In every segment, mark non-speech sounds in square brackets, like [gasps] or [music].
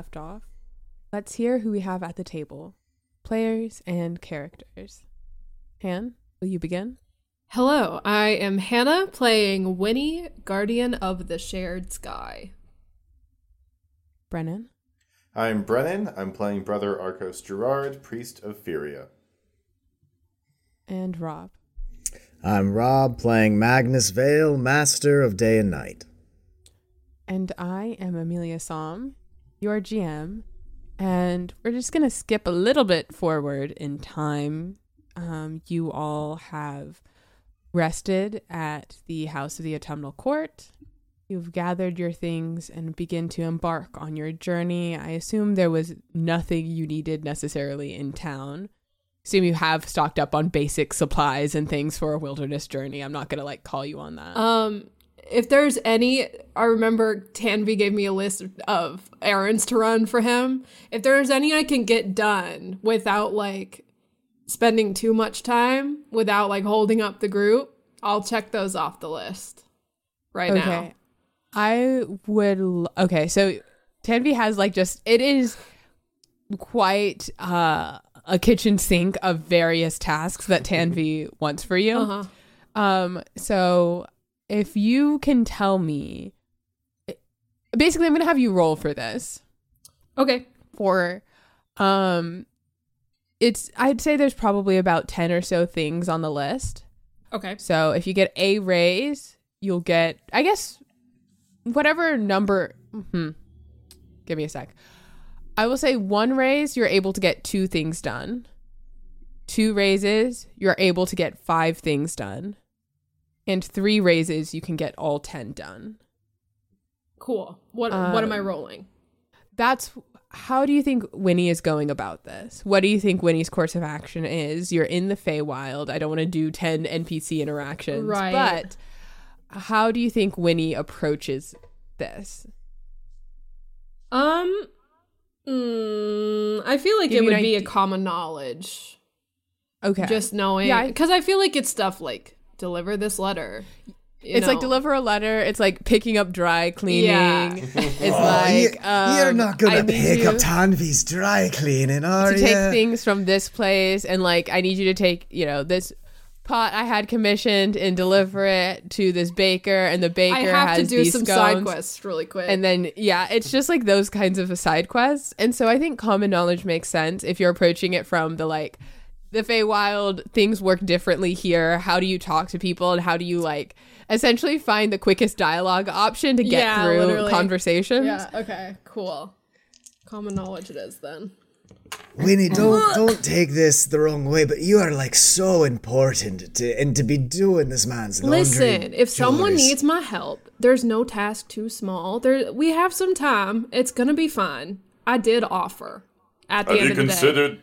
Left off, let's hear who we have at the table players and characters. Han, will you begin? Hello, I am Hannah playing Winnie, Guardian of the Shared Sky. Brennan? I'm Brennan. I'm playing Brother Arcos Gerard, Priest of Furia. And Rob. I'm Rob playing Magnus Vale, Master of Day and Night. And I am Amelia Som, your GM. And we're just going to skip a little bit forward in time. Um, you all have rested at the House of the Autumnal Court. You've gathered your things and begin to embark on your journey. I assume there was nothing you needed necessarily in town. Assume you have stocked up on basic supplies and things for a wilderness journey. I'm not to like call you on that. Um, if there's any, I remember Tanvi gave me a list of errands to run for him. If there's any I can get done without like spending too much time, without like holding up the group, I'll check those off the list right now. I would. l- Okay, so Tanvi has like just it is quite uh, a kitchen sink of various tasks that Tanvi wants for you. Uh-huh. Um, so if you can tell me, basically, I'm gonna have you roll for this. Okay. For, um, it's I'd say there's probably about ten or so things on the list. Okay. So if you get a raise, you'll get, I guess, whatever number. Hmm. Give me a sec. I will say one raise, you're able to get two things done. Two raises, you're able to get five things done. And three raises, you can get all 10 done. Cool. What what am I Um, rolling? That's how do you think Winnie is going about this? What do you think Winnie's course of action is? You're in the Feywild. I don't want to do 10 NPC interactions. Right. But how do you think Winnie approaches this? Um, mm, I feel like Give it would be a common knowledge. Okay. Just knowing, Yeah, I- because I feel like it's stuff like deliver this letter. you it's like deliver a letter. It's like picking up dry cleaning. Yeah. It's [laughs] like you, um, you're not gonna I pick up Tanvi's dry cleaning, are to you? take things from this place, and like I need you to take you know this pot I had commissioned and deliver it to this baker, and the baker I have has to do these some side quests really quick. And then yeah, it's just like those kinds of side quests. And so I think common knowledge makes sense if you're approaching it from the like the Feywild, things work differently here. How do you talk to people and how do you like essentially find the quickest dialogue option to get Yeah, through literally. conversations? yeah, okay, cool. Common knowledge it is then. Winnie, don't don't take this the wrong way, but you are like so important to and to be doing this man's laundry. Listen, if someone chores. needs my help, there's no task too small. There, we have some time. It's gonna be fine. I did offer at the Have end you of the day.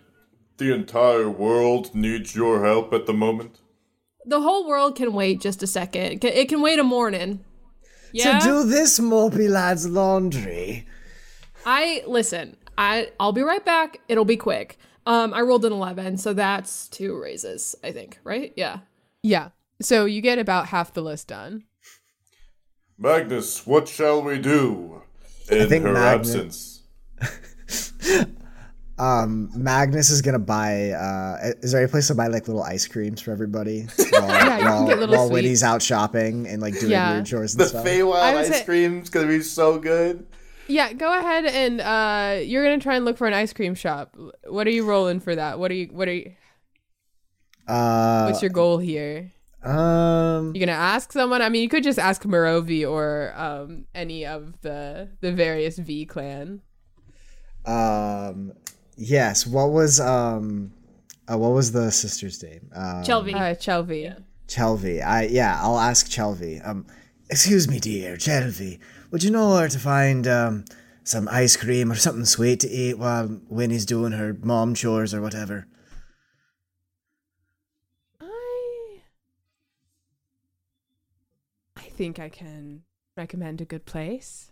Considered the entire world needs your help at the moment? The whole world can wait just a second. It can, wait a morning. Yeah. to do this mopey lad's laundry. I listen. I I'll be right back. It'll be quick. Um, I rolled an eleven, so that's two raises. I think, right? Yeah. Yeah. So you get about half the list done. Magnus, what shall we do in think her Magnus- absence? [laughs] Um, Magnus is gonna buy. Uh, is there any place to buy like little ice creams for everybody [laughs] while, Yeah, while, get while. Winnie's out shopping and like doing Yeah. weird chores and The stuff? Feywild ice say- cream's gonna be so good. Yeah, go ahead and uh, you're gonna try and look for an ice cream shop. What are you rolling for that? What are you? What are you? Uh, What's your goal here? um, You gonna ask someone? I mean, you could just ask Morovi or um, any of the the various V clan. um, yes. What was um, uh, what was the sister's name? Um, Shelby. Uh, Chelvi. Chelvi. I yeah, I'll ask Chelvi. Um, excuse me, dear Chelvi. Would you know where to find um some ice cream or something sweet to eat while Winnie's doing her mom chores or whatever? I I think I can recommend a good place.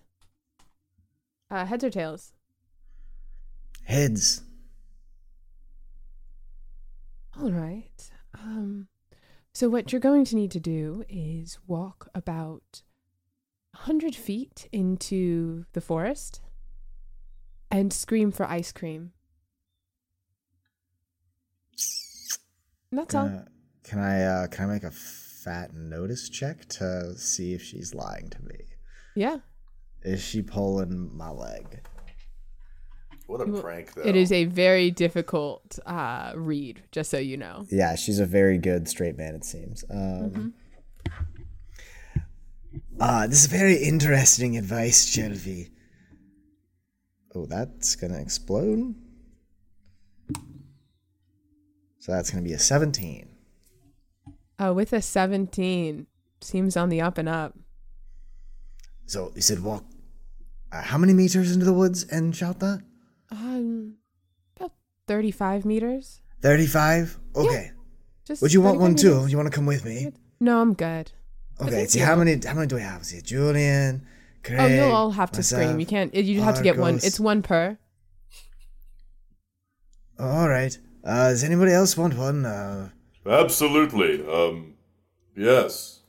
Uh, heads or tails? Heads. All right. Um, so what you're going to need to do is walk about a hundred feet into the forest and scream for ice cream. And that's all. Uh, can I uh, can I make a fat notice check to see if she's lying to me? Yeah. Is she pulling my leg? What a prank, though. It is a very difficult uh, read, just so you know. Yeah, she's a very good straight man. It seems. Um, uh, this is very interesting advice, Shelby. Oh, that's gonna explode. So that's gonna be a seventeen. Uh, with a 17, seems on the up and up. So you said walk. Uh, how many meters into the woods and shout that? Um, about 35 meters. Thirty-five. Okay. Just Would you want 35 one too? meters. You want to come with me? No, I'm good. Okay. See how many? How many do we have? See, Julian, Craig. Oh, you'll all have to myself. scream. You can't. You have to get one. It's one per. All right. Uh, does anybody else want one? Uh, Absolutely. Um, yes.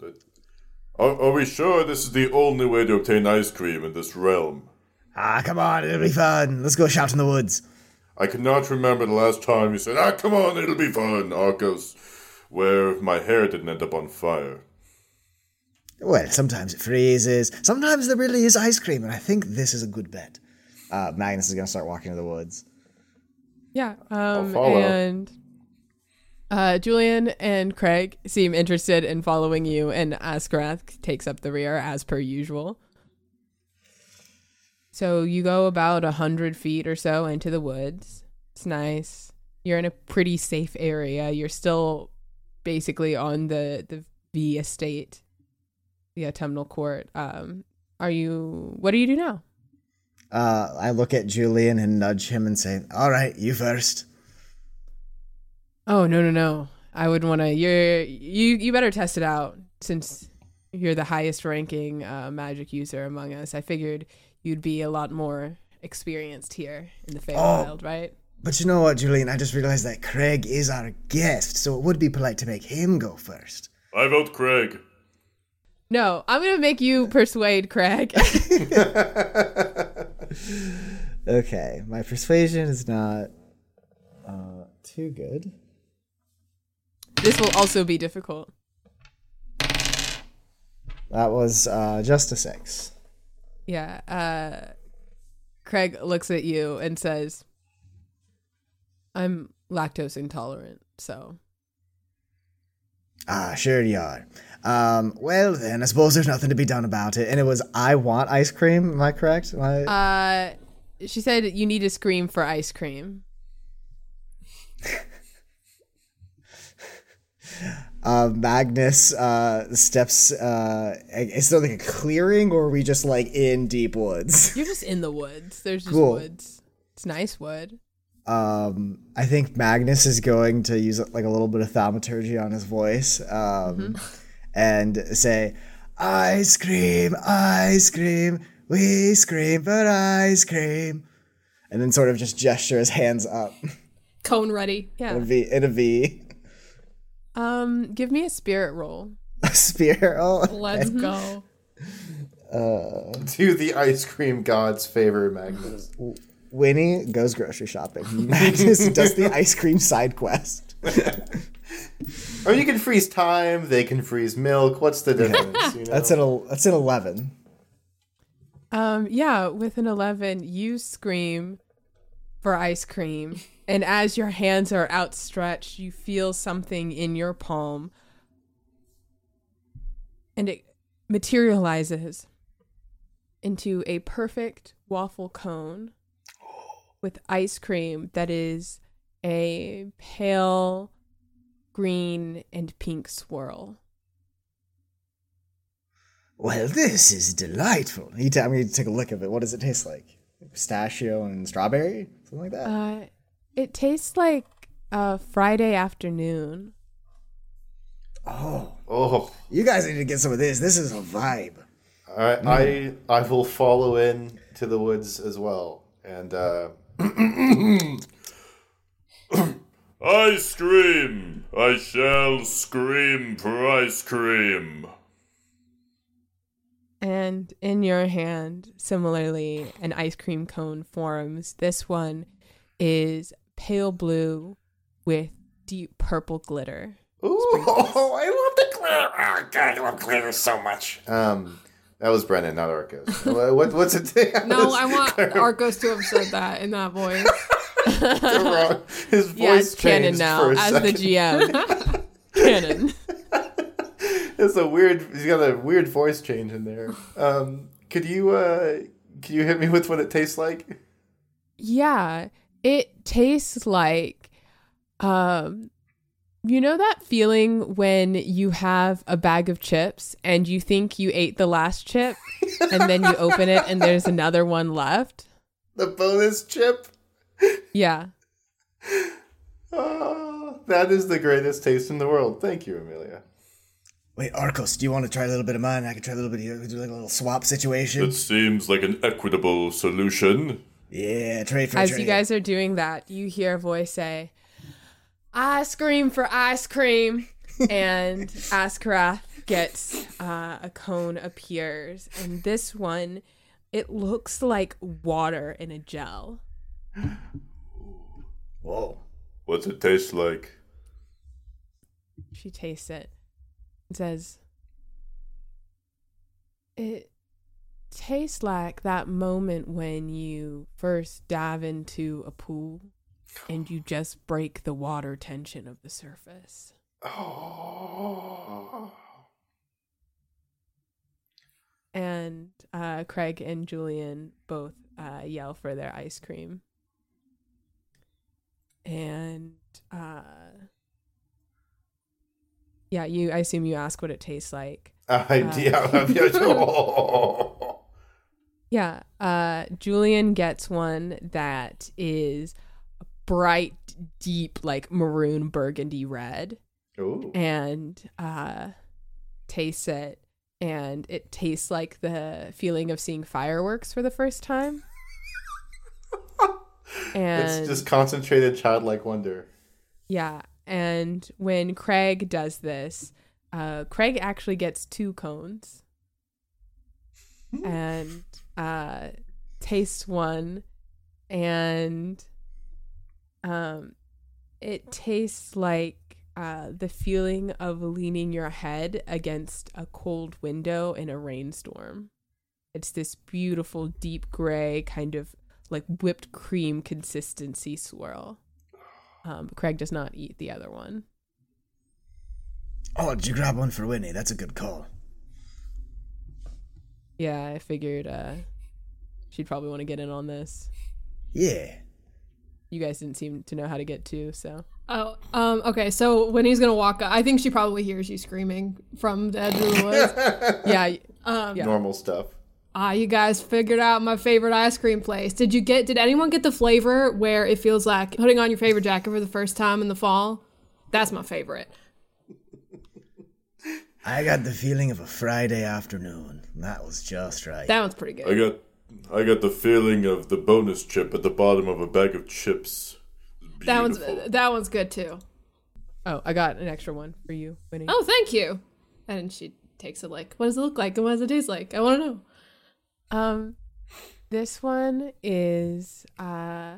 Are, are we sure this is the only way to obtain ice cream in this realm? Ah, come on, it'll be fun. Let's go shout in the woods. I cannot remember the last time you said, ah, come on, it'll be fun, Arcos, where my hair didn't end up on fire. Well, sometimes it freezes. Sometimes there really is ice cream, and I think this is a good bet. Uh, Magnus is gonna start walking to the woods. Yeah. Um, follow. and uh, Julian and Craig seem interested in following you, and Askarath takes up the rear as per usual. So you go about a hundred feet or so into the woods. It's nice. You're in a pretty safe area. You're still basically on the the V estate, the autumnal court. Um, are you? What do you do now? Uh, I look at Julian and nudge him and say, "All right, you first. Oh no no no! I wouldn't want to. You're you you better test it out since you're the highest ranking uh, magic user among us. I figured you'd be a lot more experienced here in the Feywild, right? But you know what, Julian? I just realized that Craig is our guest, so it would be polite to make him go first. I vote Craig. No, I'm gonna make you persuade Craig. [laughs] Okay, my persuasion is not uh, too good. this will also be difficult. That was uh, just a six. Yeah. Uh, Craig looks at you and says, "I'm lactose intolerant, so." Ah, sure you are. Um, well then, I suppose there's nothing to be done about it. And it was I want ice cream. Am I correct? Am I- Uh, she said you need to scream for ice cream. [laughs] uh, Magnus uh, steps. Uh, is there like a clearing, or are we just like in deep woods? [laughs] You're just in the woods. There's just Cool. woods. It's nice wood. Um, I think Magnus is going to use like a little bit of thaumaturgy on his voice, um, and say, "Ice cream, ice cream, we scream for ice cream," and then sort of just gesture his hands up [laughs] Cone ready. in a Yeah. In a V. Um, give me a spirit roll. A spear. [laughs] Oh, Let's go. Uh, Do the ice cream gods favor Magnus? Winnie goes grocery shopping. [laughs] Magnus does the ice cream side quest. [laughs] Or you can freeze time, they can freeze milk. What's the difference? You know? That's an that's an eleven. Um, yeah, with an 11, you scream for ice cream. And as your hands are outstretched, you feel something in your palm. And it materializes into a perfect waffle cone with ice cream that is a pale green and pink swirl. Well, this is delightful. You tell me to take a look of it. What does it taste like? Pistachio and strawberry? Something like that? Uh, it tastes like a Friday afternoon. oh. Oh, You guys need to get some of this. This is a vibe. all right. I I will follow in to the woods as well, and uh, [coughs] Ice cream! I shall scream for ice cream. And in your hand, similarly, an ice cream cone forms. This one is pale blue with deep purple glitter. ooh, [laughs] I love the glitter. Oh God, I love glitter so much. Um, that was Brennan, not Arcos. what, what's it? [laughs] No, I want Arcos to have said that in that voice. [laughs] wrong. His voice Yeah, it's canon now for a as the. GM. canon. It's a weird. He's got a weird voice change in there. Um, could you uh, could you hit me with what it tastes like? Yeah, it tastes like um you know that feeling when you have a bag of chips and you think you ate the last chip and then you open it and there's another one left? The bonus chip. Yeah. Oh, that is the greatest taste in the world. Thank you, Amelia. Wait, Arcos, do you want to try a little bit of mine? I can try a little bit of yours. Do like a little swap situation. It seems like an equitable solution. Yeah, trade for As trade. you guys are doing that, you hear a voice say, Ice cream for ice cream. and [laughs] Askarath gets uh, a cone appears. And this one, it looks like water in a gel. [gasps] Whoa. What's it taste like? She tastes it and says, It tastes like that moment when you first dive into a pool and you just break the water tension of the surface. Oh. And uh, Craig and Julian both uh, yell for their ice cream. And uh, yeah, you. I assume you ask what it tastes like. I, yeah, [laughs] [laughs] [laughs] yeah. Uh, Julian gets one that is bright, deep, like maroon burgundy red, Ooh. and uh, tastes it, and it tastes like the feeling of seeing fireworks for the first time. [laughs] and It's just concentrated childlike wonder. yeah, and when Craig does this, uh, Craig actually gets two cones and uh, tastes one, and um, it tastes like uh, the feeling of leaning your head against a cold window in a rainstorm. It's this beautiful deep gray kind of like whipped cream consistency swirl. Um, Craig does not eat the other one. Oh, did you grab one for Winnie? That's a good call. Yeah, I figured uh, she'd probably want to get in on this. Yeah. You guys didn't seem to know how to get to, so Oh, um, okay. So Winnie's gonna walk, up, I think she probably hears you screaming from the edge of the woods. [laughs] yeah, Um, Yeah. Normal stuff. Ah, you guys figured out my favorite ice cream place. Did you get? Did anyone get the flavor where it feels like putting on your favorite jacket for the first time in the fall? That's my favorite. I got the feeling of a Friday afternoon. That was just right. That one's pretty good. I got I got the feeling of the bonus chip at the bottom of a bag of chips. That one's that one's good too. oh, I got an extra one for you, Winnie. Oh, thank you. And she takes it like, what does it look like and what does it taste like? I want to know. Um, this one is uh,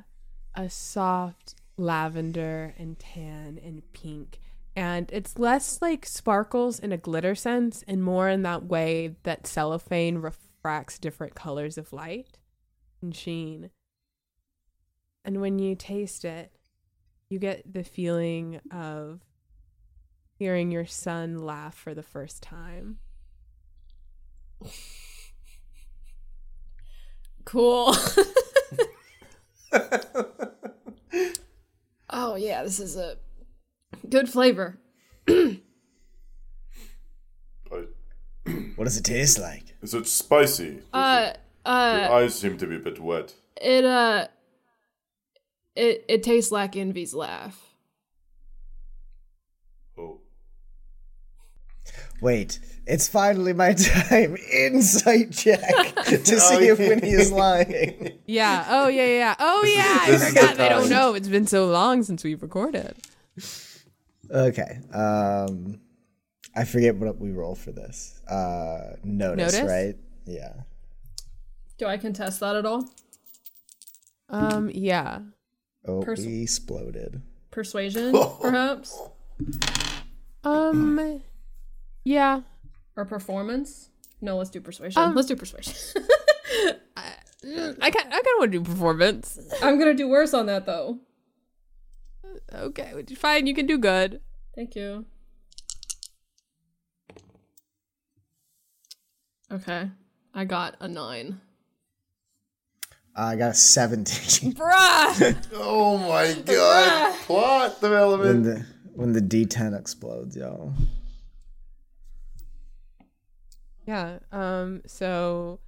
a soft lavender and tan and pink, and it's less like sparkles in a glitter sense, and more in that way that cellophane refracts refracts different colors of light and sheen. And when you taste it, you get the feeling of hearing your son laugh for the first time. Cool. [laughs] [laughs] oh yeah, this is a good flavor. But What does it taste like? is it spicy? Uh, uh, Your eyes seem to be a bit wet. it uh, it it tastes like Envy's laugh. Oh. Wait, it's finally my [laughs] time. Insight check [laughs] to see if Winnie is lying. Yeah. Oh, yeah, yeah. Oh, yeah. I this is the forgot. They don't time. know. It's been so long since we've recorded. Okay. Um, I forget what we roll for this. Uh, notice, Notice? right? Yeah. Do I contest that at all? Um, yeah. Oh, Pers- we exploded. Persuasion, [laughs] perhaps, Um, yeah. or performance? No, let's do persuasion. Um, let's do persuasion. [laughs] I kind I kind of want to do performance. I'm gonna do worse on that though. Okay, fine. You can do good. Thank you. Okay, I got a nine. I got a 17. [laughs] Bruh! [laughs] Oh my god. Plot when development. the when the D10 explodes, yo. Yeah. Um. So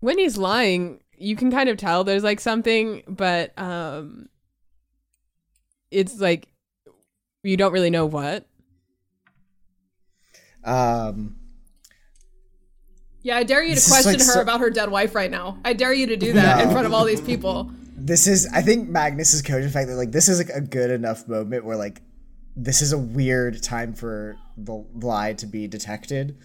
Winnie's lying, you can kind of tell there's like something, but um, it's like you don't really know what. Um, yeah, I dare you to question like her so- about her dead wife right now. I dare you to do that in front of all these people. this is I think Magnus's coach the fact that like this is like a good enough moment where like this is a weird time for the lie to be detected.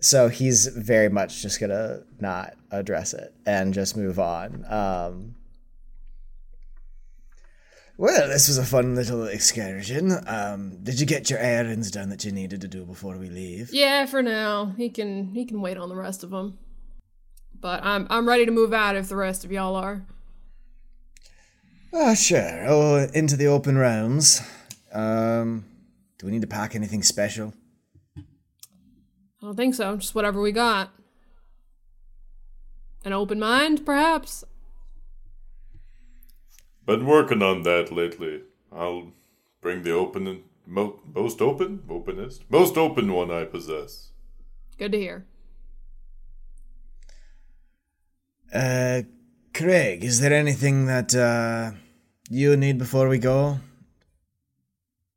So he's very much just gonna not address it and just move on. Um, well, this was a fun little excursion. Um, did you get your errands done that you needed to do before we leave? Yeah, for now he can he can wait on the rest of them. But I'm I'm ready to move out if the rest of y'all are. Ah, sure. Oh, into the open realms. Um, do we need to pack anything special? I don't think so. Just whatever we got. An open mind, perhaps. Been working on that lately. I'll bring the open, mo- most open, openest, most open one I possess. Good to hear. Uh, Craig, is there anything that uh you need before we go?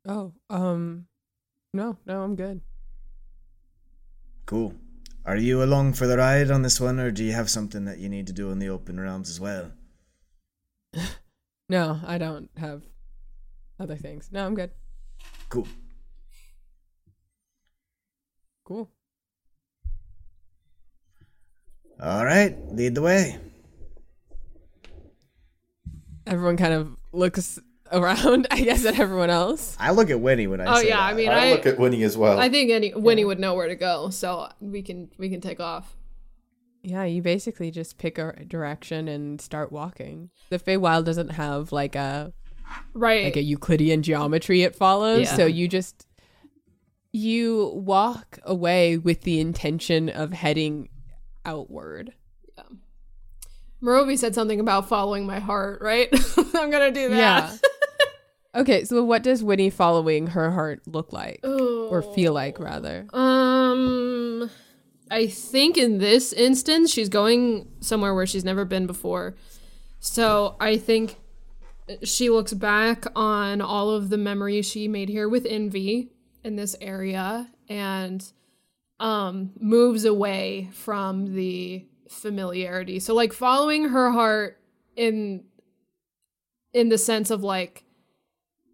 Oh, um, no, no, I'm good. Cool. Are you along for the ride on this one, or do you have something that you need to do in the open realms as well? [laughs] No, I don't have other things. No, I'm good. Cool. Cool. All right, lead the way. Everyone kind of looks around, [laughs] I guess, at everyone else. I look at Winnie when I Oh say yeah, that. I mean I I look at Winnie as well. I think any Winnie would know where to go, so we can we can take off. Yeah, you basically just pick a direction and start walking. The Feywild doesn't have like a Right. like a Euclidean geometry it follows, Yeah. so you just you walk away with the intention of heading outward. Morovi said something about following my heart, right? [laughs] I'm gonna do that. Yeah. [laughs] okay, so what does Winnie following her heart look like or feel like rather? Um, I think in this instance, she's going somewhere where she's never been before. So I think she looks back on all of the memories she made here with Envy in this area and um moves away from the familiarity. So like following her heart in in the sense of like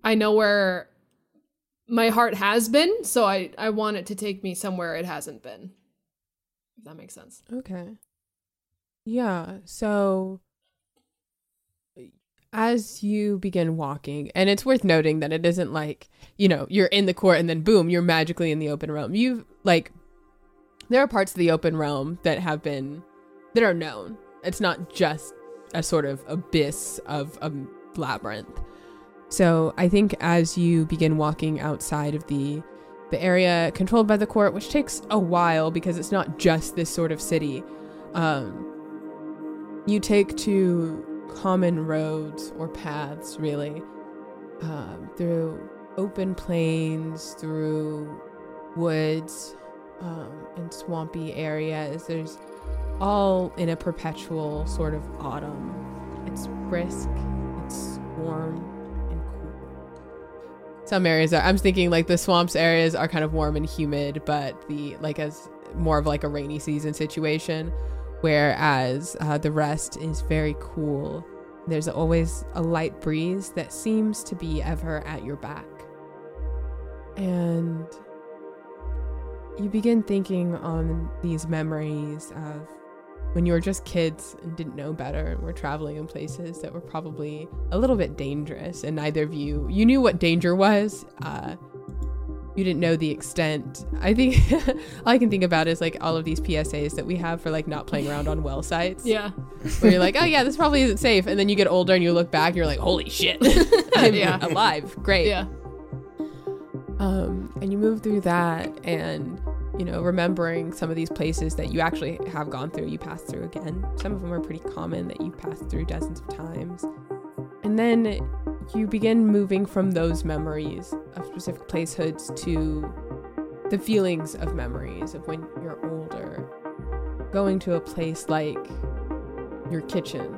I know where my heart has been, so I I want it to take me somewhere it hasn't been. If that makes sense. Okay. Yeah. So as you begin walking, and it's worth noting that it isn't like, you know, you're in the court and then boom, you're magically in the open realm. You've like there are parts of the open realm that have been that are known. It's not just a sort of abyss of a labyrinth. So I think as you begin walking outside of the the area controlled by the court, which takes a while because it's not just this sort of city, um, you take to common roads or paths, really, um, through open plains, through woods, um, and swampy areas. There's all in a perpetual sort of autumn. It's brisk, Some areas are, I'm thinking like the swamps areas are kind of warm and humid, but the, like, as more of like a rainy season situation, whereas uh, the rest is very cool. There's always a light breeze that seems to be ever at your back. And you begin thinking on these memories of when you were just kids and didn't know better and were traveling in places that were probably a little bit dangerous and neither of you you knew what danger was uh, you didn't know the extent i think [laughs] all i can think about is like all of these psas that we have for like not playing around on well sites Yeah. where you're like oh yeah this probably isn't safe and then you get older and you look back and you're like holy shit [laughs] i'm Yeah. alive great Yeah. um, and you move through that and you know remembering some of these places that you actually have gone through you pass through again. Some of them are pretty common that you've passed through dozens of times. And then you begin moving from those memories of specific placehoods to the feelings of memories of when you're older. Going to a place like your kitchen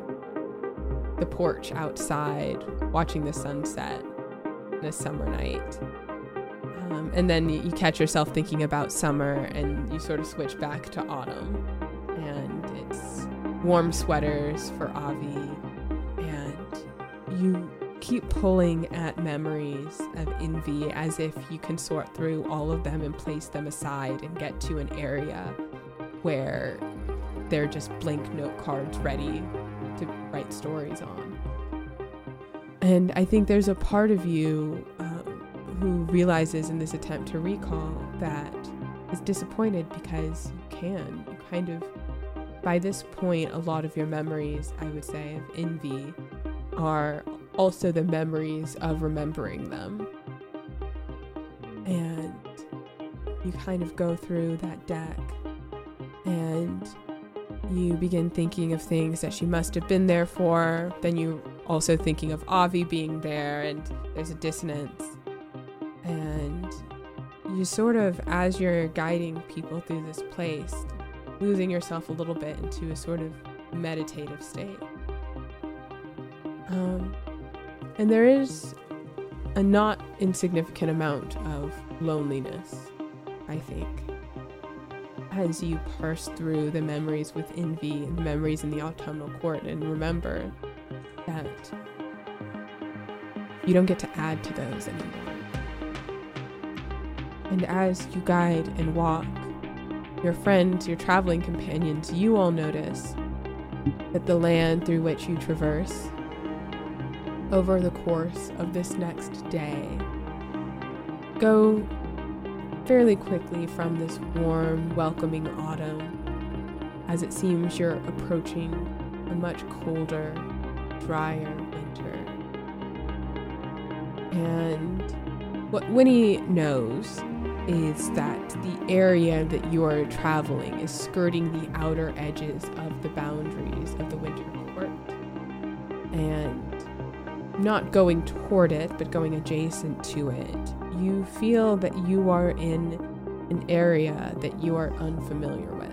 the porch outside watching the sunset in a summer night um, and then you catch yourself thinking about summer and you sort of switch back to autumn. And it's warm sweaters for Avi. And you keep pulling at memories of Envy as if you can sort through all of them and place them aside and get to an area where they're just blank note cards ready to write stories on. And I think there's a part of you um, who realizes in this attempt to recall that is disappointed because you can. You kind of, by this point, a lot of your memories, I would say, of Envy are also the memories of remembering them. And you kind of go through that deck and you begin thinking of things that she must have been there for. Then you also thinking of Avi being there, and there's a dissonance. And you sort of, as you're guiding people through this place, losing yourself a little bit into a sort of meditative state. Um, and there is a not insignificant amount of loneliness, I think as you parse through the memories with Envy and memories in the autumnal court and remember that you don't get to add to those anymore. And as you guide and walk, your friends, your traveling companions, you all notice that the land through which you traverse over the course of this next day go fairly quickly from this warm, welcoming autumn as it seems you're approaching a much colder, drier winter. And what Winnie knows is that the area that you are traveling is skirting the outer edges of the boundaries of the winter court. And not going toward it, but going adjacent to it, you feel that you are in an area that you are unfamiliar with.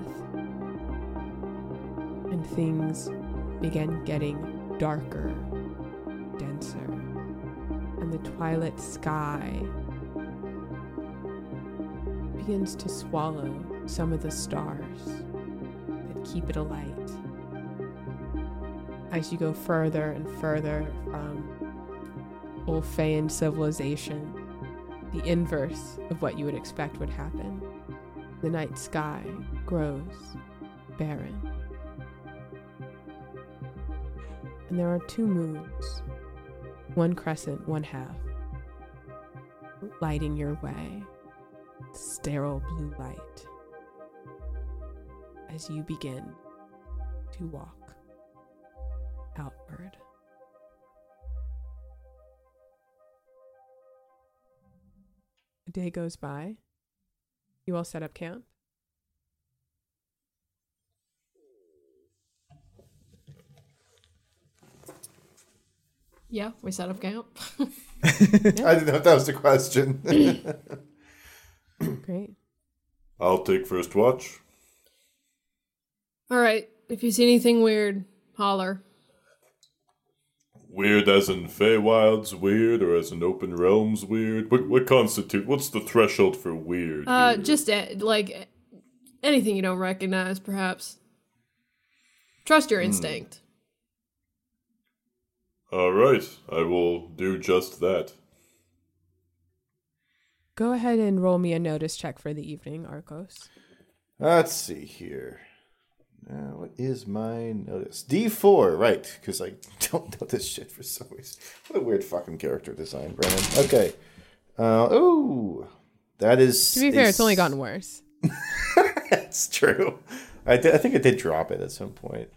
And things begin getting darker, twilight sky begins to swallow some of the stars that keep it alight as you go further and further from Ulfaean civilization, the inverse of what you would expect would happen. The night sky grows barren. And there are two moons, one crescent, one half, lighting your way. Sterile blue light. as you begin to walk outward. A day goes by. You all set up camp. Yeah, we set up camp. [laughs] I didn't know if that was the question. [coughs] Great. I'll take first watch. All right. If you see anything weird, holler. Weird as in Feywild's weird, or as in Open Realms weird? What what constitute? What's the threshold for weird? Uh, here? just uh, like anything you don't recognize, perhaps. Trust your instinct. All right, I will do just that. Go ahead and roll me a notice check for the evening, Arcos. Let's see here. Uh, what is my notice? D4, right, because I [laughs] don't know this shit for some reason. What a weird fucking character design, Brennan. Okay. Uh, oh, that is. To be fair, it's only gotten worse. [laughs] That's true. I, did, I think I did drop it at some point.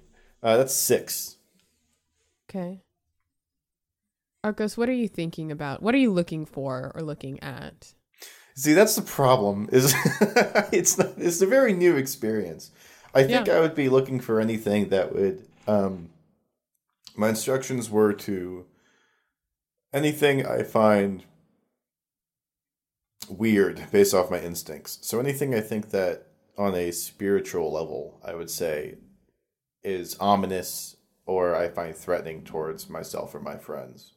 Uh, that's six. Okay. Arcos, what are you thinking about? What are you looking for or looking at? See, that's the problem. Is [laughs] it's not, it's a very new experience. I think Yeah. I would be looking for anything that would. Um, my instructions were to anything I find weird based off my instincts. So anything I think that on a spiritual level, I would say is ominous or I find threatening towards myself or my friends.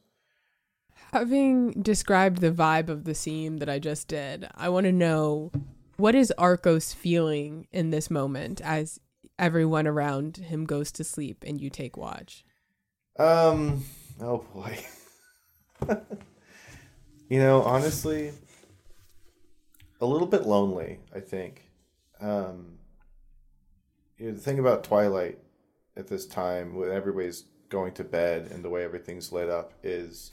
Having described the vibe of the scene that I just did, I want to know what is Arcos feeling in this moment as everyone around him goes to sleep and you take watch? Um. Oh boy. [laughs] you know, honestly, a little bit lonely. I think. Um. You know, the thing about Twilight at this time, when everybody's going to bed and the way everything's lit up, is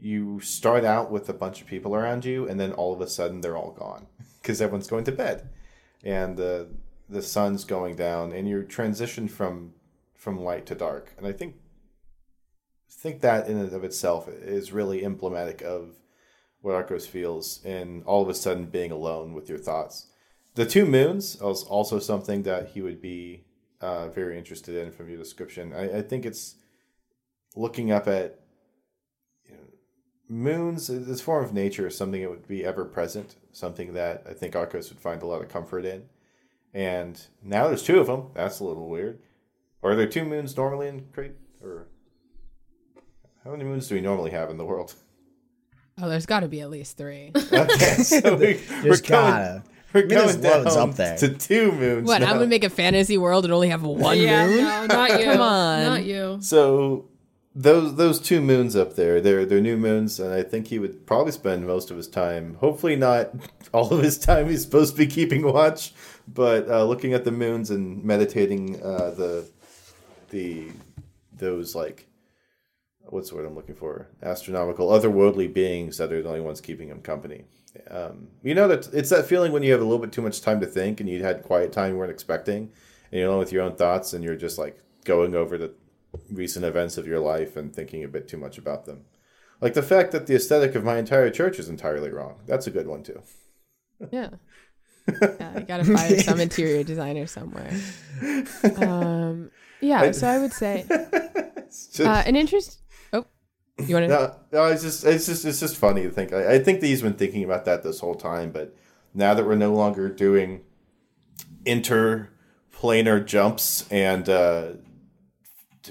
you start out with a bunch of people around you, and then all of a sudden they're all gone [laughs] because everyone's going to bed, and the the sun's going down, and you're transition from from light to dark. And I think think that in and of itself is really emblematic of what Arcos feels in all of a sudden being alone with your thoughts. The two moons is also something that he would be uh, very interested in from your description. I, I think it's looking up at moons. Uh, this form of nature is something that would be ever present, something that I think Arcos would find a lot of comfort in. And now there's two of them. That's a little weird. Are there two moons normally in Crate? Or how many moons do we normally have in the world? Oh, there's got to be at least three. [laughs] Okay, so [laughs] we, we're There's going, gotta. we're I mean, there's going loads down up there. to two moons. what? now. I'm gonna make a fantasy world and only have one yeah, moon? no, not [laughs] you. Come on. Not you. So those those two moons up there, they're they're new moons, and I think he would probably spend most of his time, hopefully not [laughs] all of his time he's supposed to be keeping watch, but uh, looking at the moons and meditating uh, the the those like what's the word I'm looking for? Astronomical, otherworldly beings that are the only ones keeping him company. Um, you know that it's that feeling when you have a little bit too much time to think and you had quiet time you weren't expecting, and you're alone with your own thoughts, and you're just like going over the recent events of your life and thinking a bit too much about them. Like the fact that the aesthetic of my entire church is entirely wrong. That's a good one too. Yeah. [laughs] yeah, I gotta find some interior designer somewhere. Um, yeah, so I would say [laughs] just- uh, an interest. Oh, you want to? no, no, it's just it's just it's just funny to think. I, I think that he's been thinking about that this whole time, but now that we're no longer doing interplanar jumps and uh,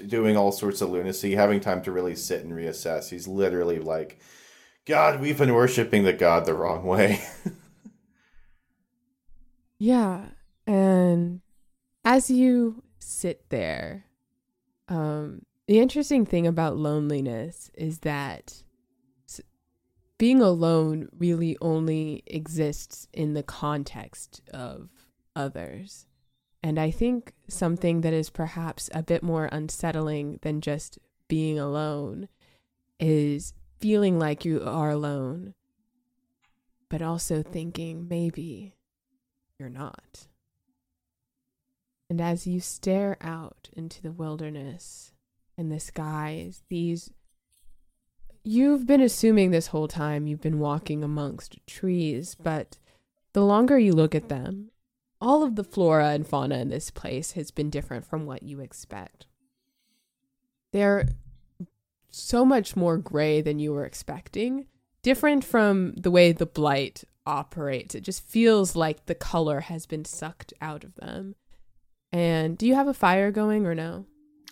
doing all sorts of lunacy, having time to really sit and reassess, he's literally like, "God, we've been worshiping the god the wrong way." [laughs] Yeah, and as you sit there, um, the interesting thing about loneliness is that being alone really only exists in the context of others. And I think something that is perhaps a bit more unsettling than just being alone is feeling like you are alone, but also thinking maybe you're not. And as you stare out into the wilderness and the skies, these you've been assuming this whole time you've been walking amongst trees, but the longer you look at them, all of the flora and fauna in this place has been different from what you expect. They're so much more gray than you were expecting, different from the way the blight operates. It just feels like the color has been sucked out of them. And do you have a fire going or no?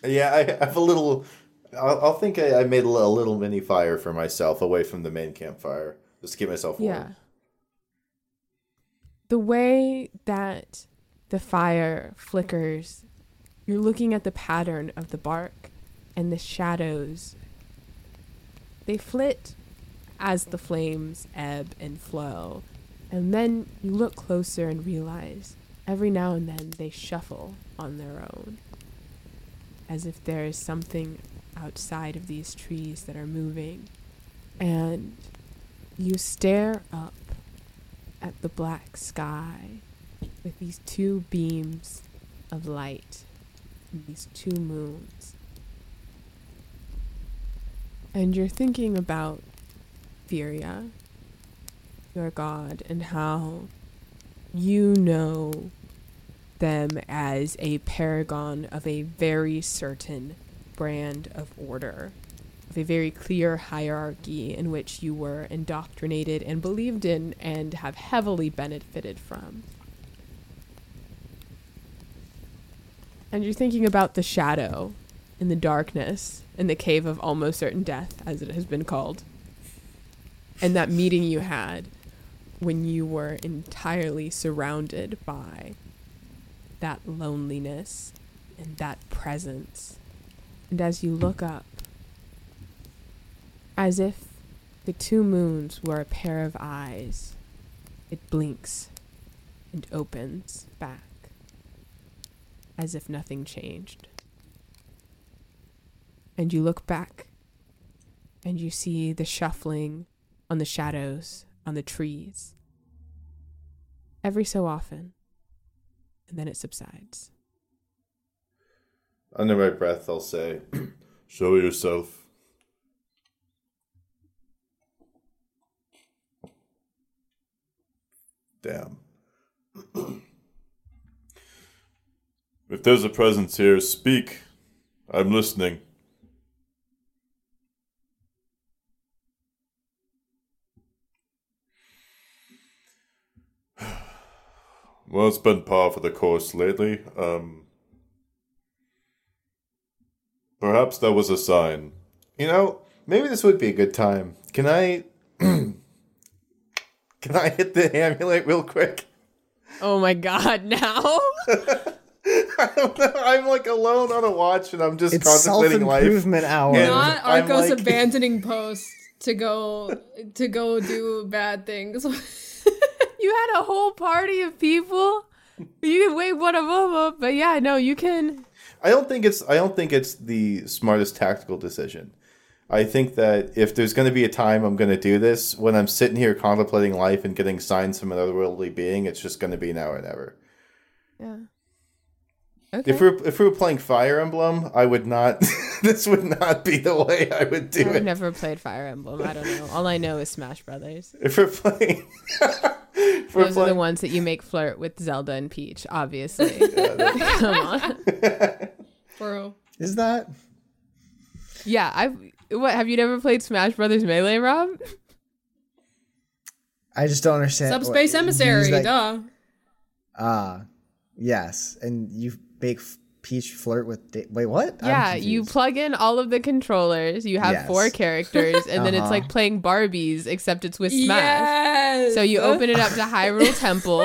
Yeah, I have a little. I'll, I'll think I, I made a little, a little mini fire for myself away from the main campfire, just to keep myself warm. Yeah. The way that the fire flickers, you're looking at the pattern of the bark and the shadows. They flit as the flames ebb and flow. And then you look closer and realize every now and then they shuffle on their own. As if there is something outside of these trees that are moving. And you stare up at the black sky with these two beams of light these two moons. And you're thinking about Furia, your god, and how you know them as a paragon of a very certain brand of order, a very clear hierarchy in which you were indoctrinated and believed in and have heavily benefited from. And you're thinking about the shadow in the darkness in the cave of almost certain death, as it has been called. And that meeting you had when you were entirely surrounded by that loneliness and that presence. And as you look up, as if the two moons were a pair of eyes, it blinks and opens back as if nothing changed. And you look back and you see the shuffling on the shadows on the trees every so often, and then it subsides. Under my breath, I'll say, [clears throat] Show yourself. "Damn." If there's a presence here, speak. I'm listening. [sighs] Well, it's been par for the course lately. Um, perhaps that was a sign. You know, maybe this would be a good time. Can I? Can I hit the amulet real quick? Oh my god, now? I don't know. I'm like alone on a watch, and I'm just It's self contemplating life. improvement hour. And Not I'm Arcos like- [laughs] abandoning post to go to go do bad things. [laughs] you had a whole party of people? You can wake one of them up, but yeah, no, you can. I don't think it's I don't think it's the smartest tactical decision. I think that if there's going to be a time I'm going to do this, when I'm sitting here contemplating life and getting signs from an otherworldly being, it's just going to be now or never. Yeah. Okay. If we're if we were playing Fire Emblem, I would not. [laughs] this would not be the way I would do it. I've never played Fire Emblem. I don't know. All I know is Smash Brothers. If we're playing, [laughs] if we're Those are the ones that you make flirt with Zelda and Peach, obviously. [laughs] Come on. Bro. Is that? Yeah, I've. What have you never played Smash Brothers Melee, Rob? I just don't understand. what- Subspace you emissary, that- duh. Ah, yes, and you make f- Peach flirt with. Da- Wait, what? Yeah, you plug in all of the controllers. You have Yes. four [laughs] characters, and then it's Uh-huh. like playing Barbies, except it's with Smash. Yes. So you open it up to Hyrule [laughs] Temple,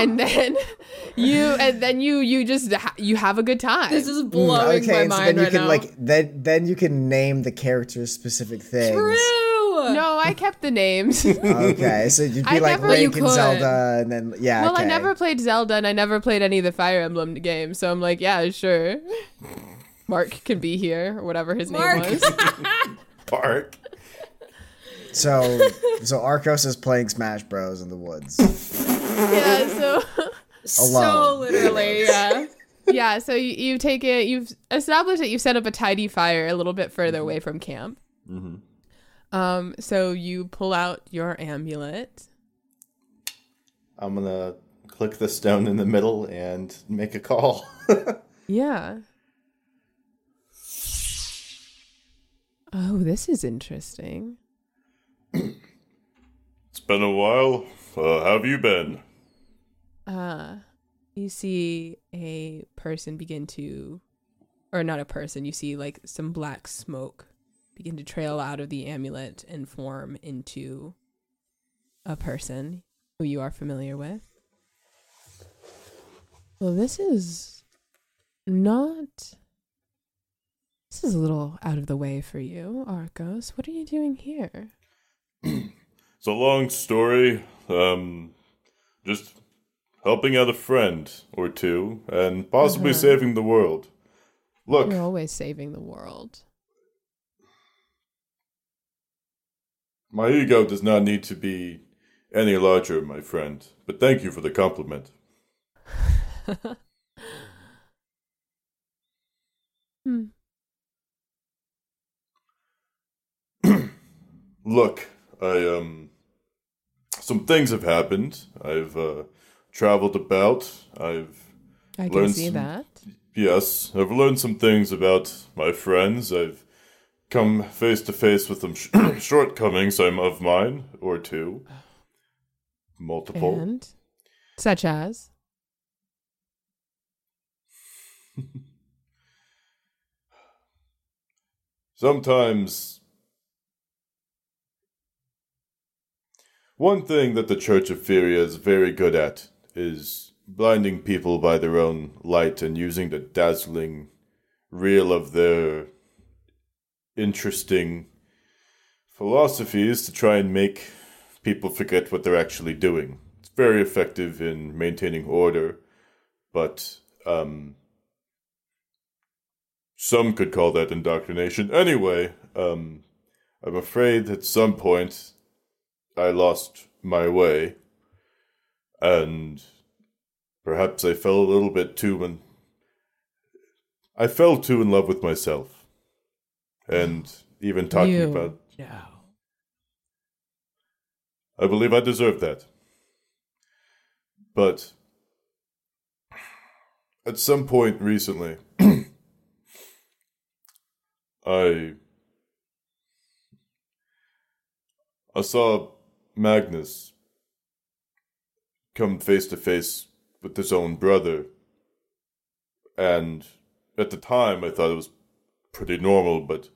and then [laughs] you and then you you just ha- you have a good time. This is blowing okay, my and so mind then you right can now. like then then you can name the characters specific things. True. No, [laughs] I kept the names. Okay, so you'd be I like never- You Link and could. Zelda, and then yeah. well, I never played Zelda, and I never played any of the Fire Emblem games, so I'm like, yeah, sure. Mark can be here, or whatever his Mark. name was. [laughs] Mark. So so Arcos is playing Smash Bros in the woods. yeah, so [laughs] So Alone. literally, yeah. yeah, so you, you take it. You've established that you've set up a tidy fire a little bit further away from camp. Mhm. Um, so you pull out your amulet. I'm gonna click the stone in the middle and make a call. [laughs] Yeah. Oh, this is interesting. [clears throat] It's been a while. Uh, how have you been? Uh, you see a person begin to, or not a person, you see like some black smoke begin to trail out of the amulet and form into a person who you are familiar with. Well, this is not. This is a little out of the way for you, Arcos. What are you doing here? [clears throat] It's a long story. Um, just helping out a friend or two, and possibly Uh-huh. saving the world. Look, You're always saving the world. My ego does not need to be any larger, my friend. But thank you for the compliment. Hmm. [clears throat] Look, I um, some things have happened. I've uh, traveled about. I've I can Learn see some- that. Yes, I've learned some things about my friends. I've come face to face with some sh- [clears throat] shortcomings I'm of mine, or two. Multiple. And such as [laughs] Sometimes. One thing that the Church of Furia is very good at is blinding people by their own light and using the dazzling reel of their interesting philosophies to try and make people forget what they're actually doing. It's very effective in maintaining order, but um, some could call that indoctrination. Anyway, um, I'm afraid at some point I lost my way, and perhaps I fell a little bit too in. I fell too in love with myself, and even talking you. about. No. I believe I deserve that. But at some point recently, [clears throat] I I saw Magnus come face to face with his own brother, and at the time I thought it was pretty normal, but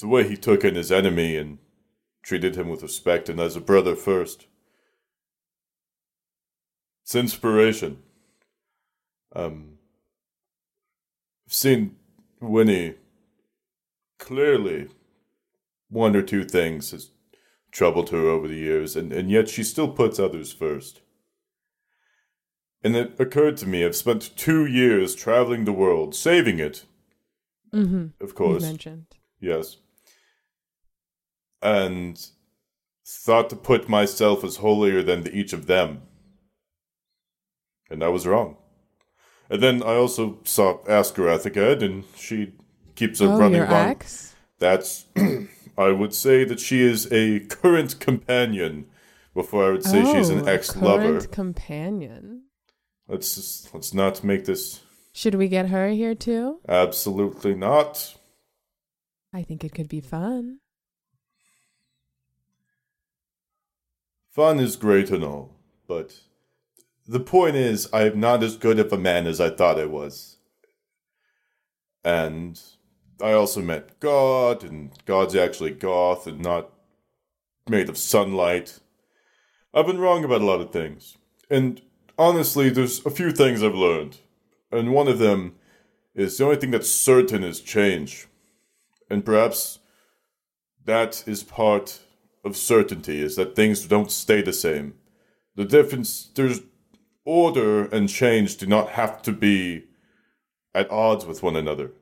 the way he took in his enemy and treated him with respect and as a brother first. It's inspiration. Um, I've seen Winnie clearly one or two things has troubled her over the years, and, and yet she still puts others first. And it occurred to me I've spent two years traveling the world, saving it, Mm-hmm. of You course. mentioned. Yes. And thought to put myself as holier than the, each of them. And I was wrong. And then I also saw Askarath again, and she keeps a oh, running your wrong. ex? That's, [clears throat] I would say that she is a current companion before I would say she's an Oh, ex lover. current companion. Let's just, let's not make this Should we get her here too? absolutely not. I think it could be fun. Fun is great and all, but the point is, I am not as good of a man as I thought I was. And I also met God, and God's actually goth and not made of sunlight. I've been wrong about a lot of things. And honestly, there's a few things I've learned. And one of them is the only thing that's certain is change. And perhaps that is part of certainty is that things don't stay the same. The difference there's order and change do not have to be at odds with one another.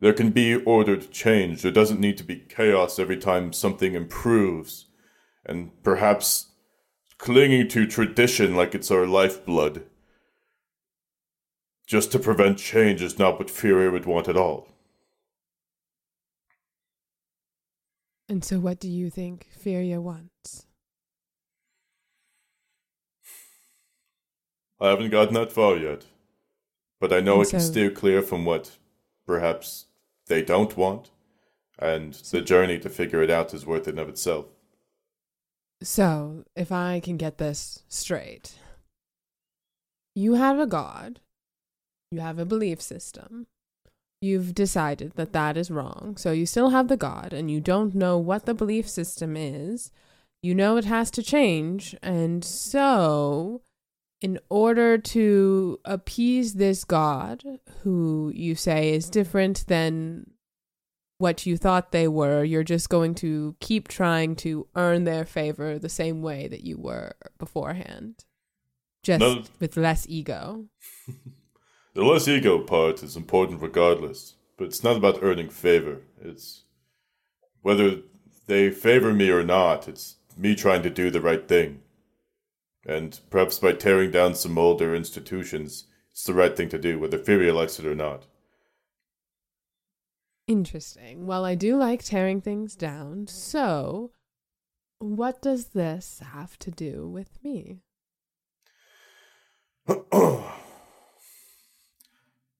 There can be ordered change. There doesn't need to be chaos every time something improves. And perhaps clinging to tradition like it's our lifeblood just to prevent change is not what Furia would want at all. And so, what do you think Furia wants? I haven't gotten that far yet. But I know And I can so- steer clear from what perhaps they don't want, and the journey to figure it out is worth it of itself. So, if I can get this straight, you have a god, you have a belief system, you've decided that that is wrong. So, you still have the god, and you don't know what the belief system is. You know it has to change, and so, in order to appease this god, who you say is different than what you thought they were, you're just going to keep trying to earn their favor the same way that you were beforehand. Just No. with less ego. [laughs] The less ego part is important regardless, but it's not about earning favor. It's whether they favor me or not, it's me trying to do the right thing. And perhaps by tearing down some older institutions, it's the right thing to do, whether Furia likes it or not. Interesting. Well, I do like tearing things down. So, what does this have to do with me? [clears throat]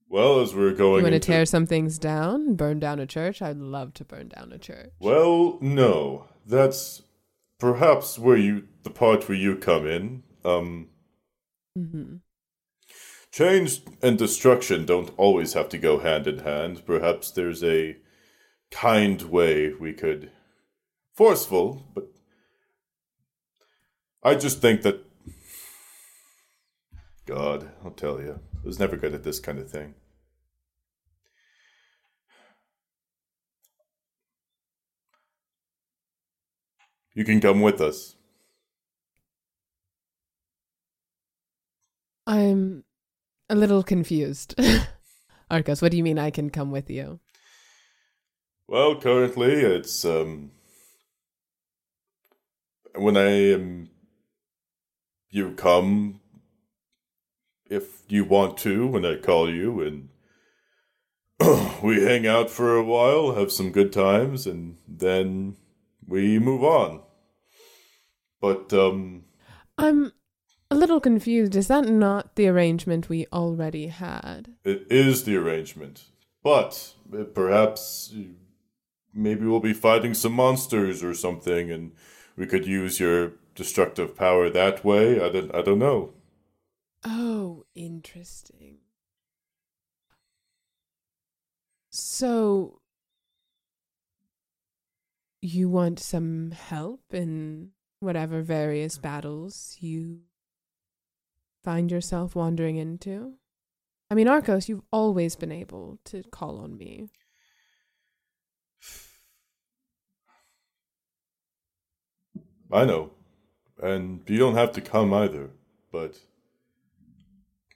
well, as we're going You want to into- tear some things down? Burn down a church? I'd love to burn down a church. Well, no. That's perhaps where you the part where you come in. Um mm-hmm. change and destruction don't always have to go hand in hand. Perhaps there's a kind way we could forceful, but I just think that God, I'll tell you, I was never good at this kind of thing. You can come with us. I'm a little confused. [laughs] Arcos, what do you mean I can come with you? Well, currently it's um when I am you come if you want to when I call you and [clears throat] we hang out for a while, have some good times and then we move on. But um I'm a little confused. Is that not the arrangement we already had? it is the arrangement. But perhaps maybe we'll be fighting some monsters or something and we could use your destructive power that way. I don't I don't know. Oh, interesting. So, you want some help in whatever various battles you find yourself wandering into? I mean, Arcos, you've always been able to call on me. I know. And you don't have to come either, but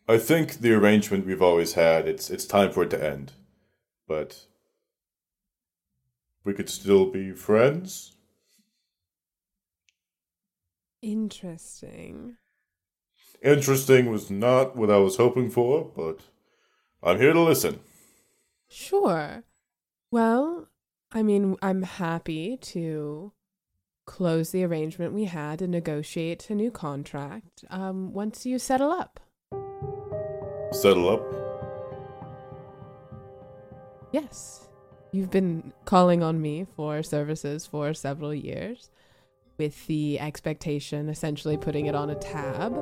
I think the arrangement we've always had, it's it's time for it to end. But we could still be friends. Interesting. Interesting was not what I was hoping for, but I'm here to listen. Sure. Well, I mean, I'm happy to close the arrangement we had and negotiate a new contract um, once you settle up. Settle up. Yes. You've been calling on me for services for several years with the expectation, essentially putting it on a tab.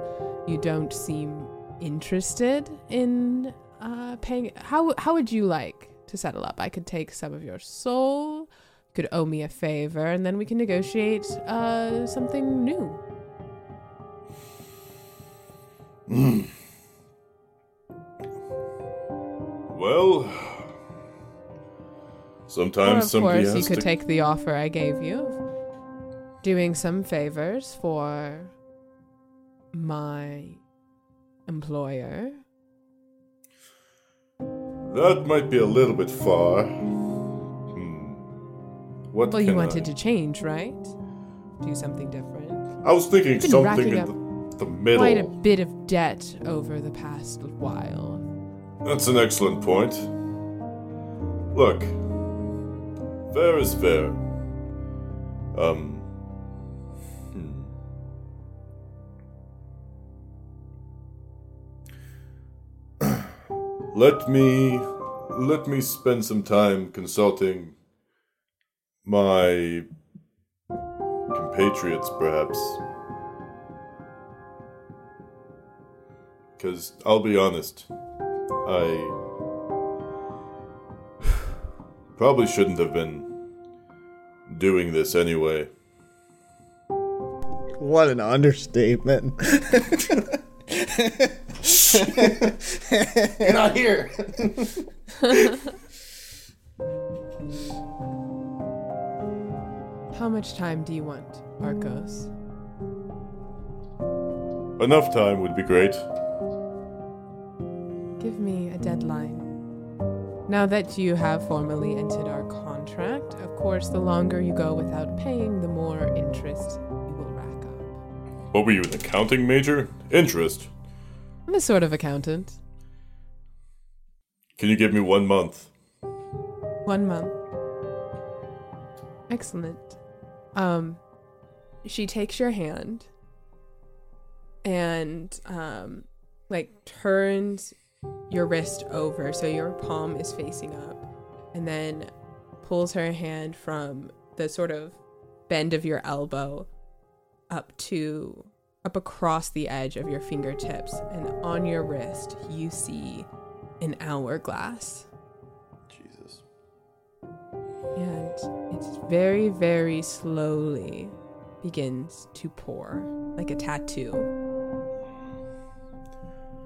You don't seem interested in uh, paying. How, how would you like to settle up? I could take some of your soul, you could owe me a favor, and then we can negotiate uh, something new. Well, Or, sometimes of somebody course, you could to. take the offer I gave you doing some favors for my employer. That might be a little bit far. Hmm. What Well, you wanted I... to change, right? Do something different. I was thinking something in the, the middle. Quite a bit of debt over the past while. That's an excellent point. Look, fair is fair. Um. hmm. let me let me spend some time consulting my compatriots, perhaps. Because I'll be honest, I probably shouldn't have been doing this anyway. What an understatement. [laughs] Get out here. How much time do you want, Arcos? Enough time would be great. Give me a deadline. Now that you have formally entered our contract, of course, the longer you go without paying, the more interest you will rack up. What were you, an accounting major? Interest. I'm a sort of accountant. Can you give me one month? One month. Excellent. Um, she takes your hand and um, like turns your wrist over so your palm is facing up, and then pulls her hand from the sort of bend of your elbow up to up across the edge of your fingertips, and on your wrist you see an hourglass. Jesus. and it very, very slowly begins to pour like a tattoo.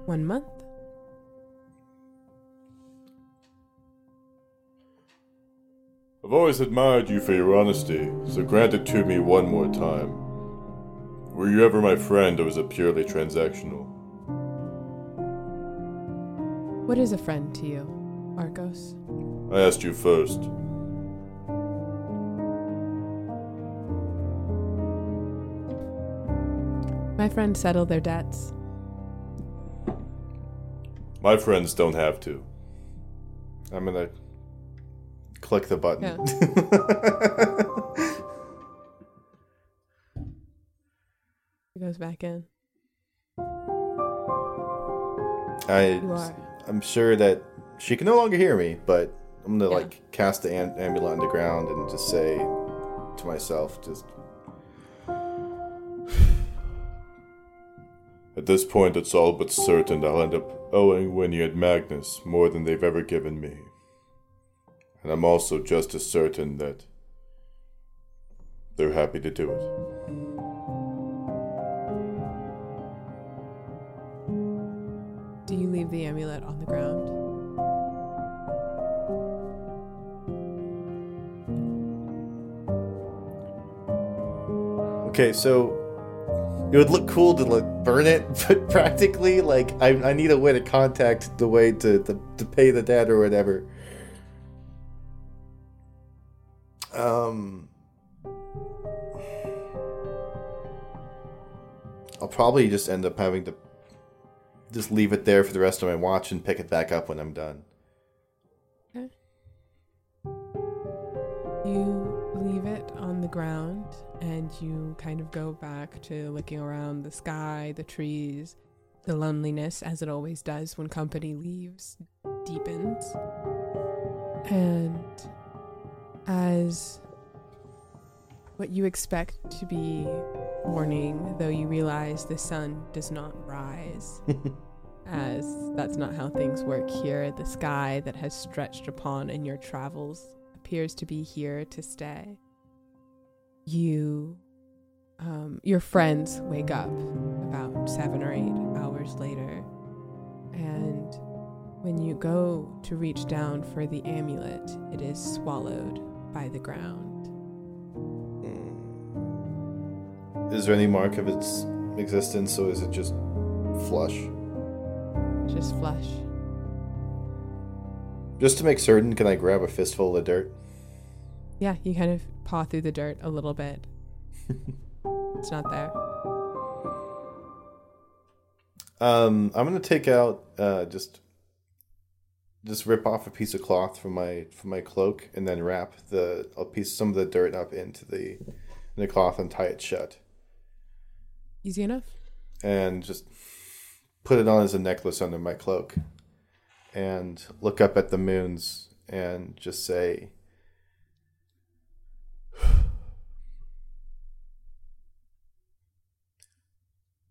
One month. I've always admired you for your honesty, so grant it to me one more time. Were you ever my friend, or was it purely transactional? What is a friend to you, Arcos? I asked you first. My friends settle their debts. My friends don't have to. I'm gonna click the button. Yeah. [laughs] He goes back in. I, I'm sure that she can no longer hear me, but I'm gonna like cast the am- amulet on the ground and just say to myself, just [sighs] At this point, it's all but certain I'll end up owing Winnie and Magnus more than they've ever given me. And I'm also just as certain that they're happy to do it. Do you leave the amulet on the ground? Okay, so it would look cool to like burn it, [laughs] but practically, like I, I need a way to contact the way to, to to pay the debt or whatever. Um, I'll probably just end up having to just leave it there for the rest of my watch and pick it back up when I'm done. You leave it on the ground and you kind of go back to looking around the sky, the trees, the loneliness, as it always does when company leaves, deepens. And as what you expect to be morning, though you realize the sun does not rise, [laughs] as that's not how things work here, the sky that has stretched upon in your travels appears to be here to stay. You, um, your friends wake up about seven or eight hours later, and when you go to reach down for the amulet, it is swallowed by the ground. Is there any mark of its existence, or is it just flush? Just flesh. Just to make certain, can I grab a fistful of dirt? Yeah, you kind of paw through the dirt a little bit. [laughs] it's not there. Um, I'm gonna take out uh, just just rip off a piece of cloth from my from my cloak and then wrap the a piece some of the dirt up into the the cloth and tie it shut Easy enough. and just put it on as a necklace under my cloak and look up at the moons and just say [sighs]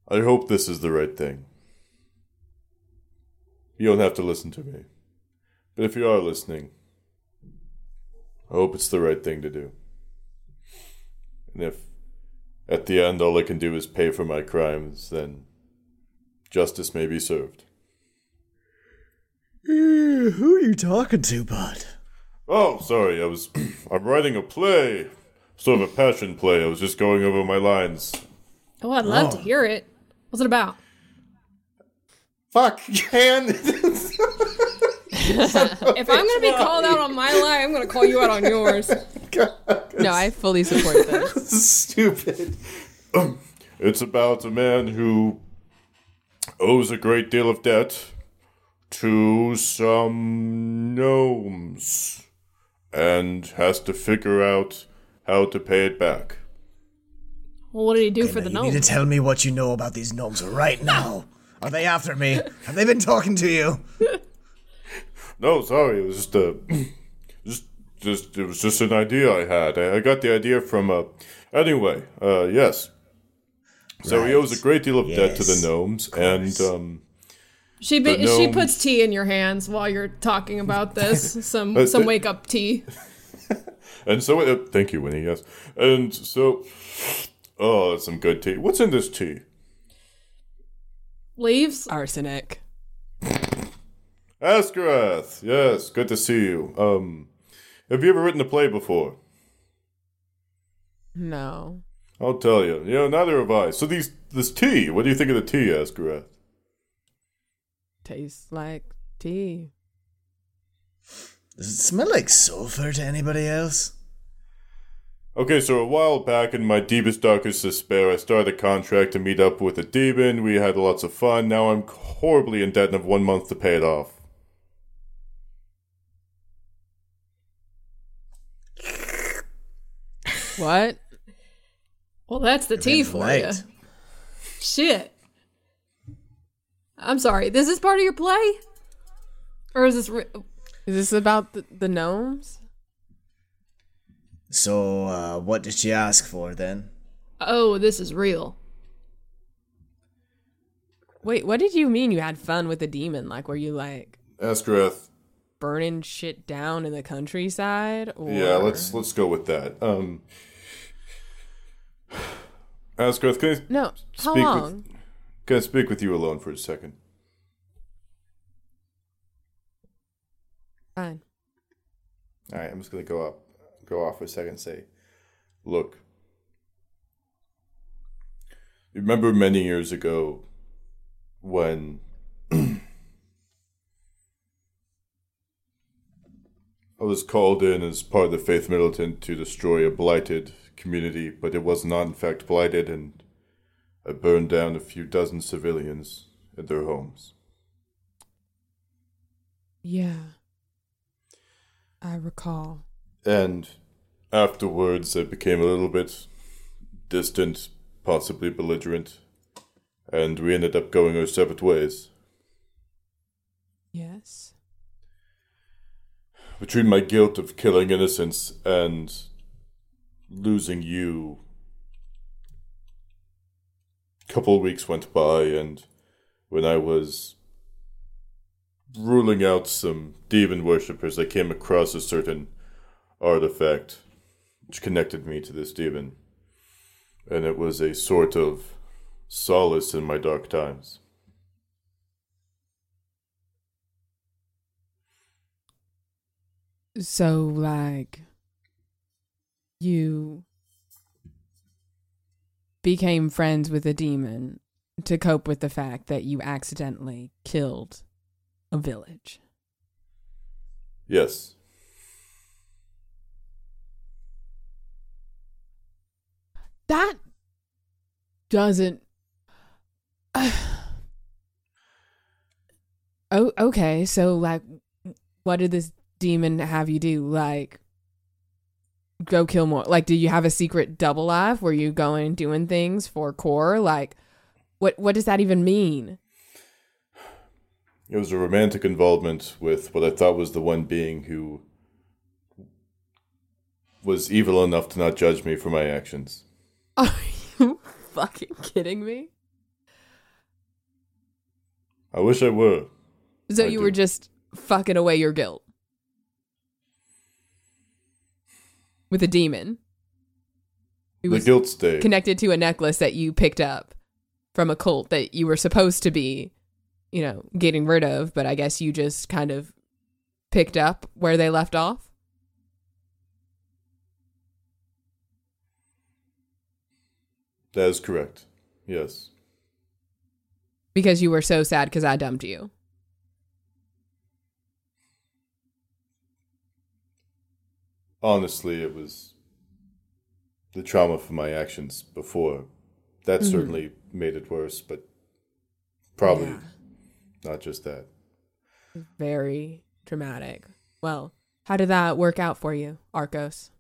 I hope this is the right thing. You don't have to listen to me. But if you are listening, I hope it's the right thing to do. And if at the end all I can do is pay for my crimes, then justice may be served. Eh, Who are you talking to, bud? Oh, sorry, I was. [clears throat] I'm writing a play. Sort of a passion play. I was just going over my lines. Oh, I'd love to hear it. What's it about? fuck [laughs] can [laughs] [laughs] If I'm gonna be called out on my lie, I'm gonna call you out on yours. [laughs] No, I fully support [laughs] this. stupid [clears throat] It's about a man who owes a great deal of debt to some gnomes and has to figure out how to pay it back. Well, what did he do for Now, the you need to tell me what you know about these gnomes right now. Are they after me? Have they been talking to you? No, sorry, it was just a, [clears throat] just, just, it was just an idea I had. I, I got the idea from uh, anyway, uh, yes. So he owes a great deal of debt to the Yes, gnomes, and um, She ba- the she puts tea in your hands while you're talking about this. [laughs] Some Uh, some wake up tea. [laughs] and so uh, thank you, Winnie. Yes, and so, oh, that's some good tea. What's in this tea? Leaves. Arsenic. [laughs] Askarath. Yes, good to see you. Um, have you ever written a play before? No. I'll tell you. You know, neither have I. So these this tea. What do you think of the tea, Askarath? Tastes like tea. Does it smell like sulfur to anybody else? Okay, so a while back in my deepest, darkest despair, I started a contract to meet up with a demon. We had lots of fun. Now I'm horribly in debt and have one month to pay it off. What? Well, that's the tea for you. Shit. I'm sorry. This is part of your play, or is this? Re- Is this about the, the gnomes? So, uh, what did she ask for then? oh, this is real. Wait, what did you mean you had fun with the demon? Like, were you like Askarath. burning shit down in the countryside? Or... Yeah, let's let's go with that. Um, Askarath, can I No. How Speak with- can I speak with you alone for a second? Fine. all right i'm just gonna go up go off for a second and say Look. You remember many years ago when [clears throat] I was called in as part of the Faith Militant to destroy a blighted community, but it was not in fact blighted, and I burned down a few dozen civilians in their homes. Yeah. I recall. And afterwards, I became a little bit distant, possibly belligerent, and we ended up going our separate ways. Yes. Between my guilt of killing innocents and losing you, a couple of weeks went by, and when I was ruling out some demon worshippers, I came across a certain artifact which connected me to this demon. And it was a sort of solace in my dark times. So, like, you became friends with a demon to cope with the fact that you accidentally killed a village. Yes. That doesn't. [sighs] oh, okay. So, like, what did this demon have you do? Like, go kill more? Like, did you have a secret double life? Were you going and doing things for core? Like, what what does that even mean? It was a romantic involvement with what I thought was the one being who was evil enough to not judge me for my actions. [laughs] Are you fucking kidding me? I wish I were. So I you do. were just fucking away your guilt with a demon. He The was guilt connected to a necklace that you picked up from a cult that you were supposed to be, you know, getting rid of, but I guess you just kind of picked up where they left off. that is correct. Yes. Because you were so sad because I dumped you. Honestly, it was the trauma from my actions before. That Mm-hmm. certainly made it worse, but probably Yeah. not just that. Very dramatic. Well, how did that work out for you, Arcos?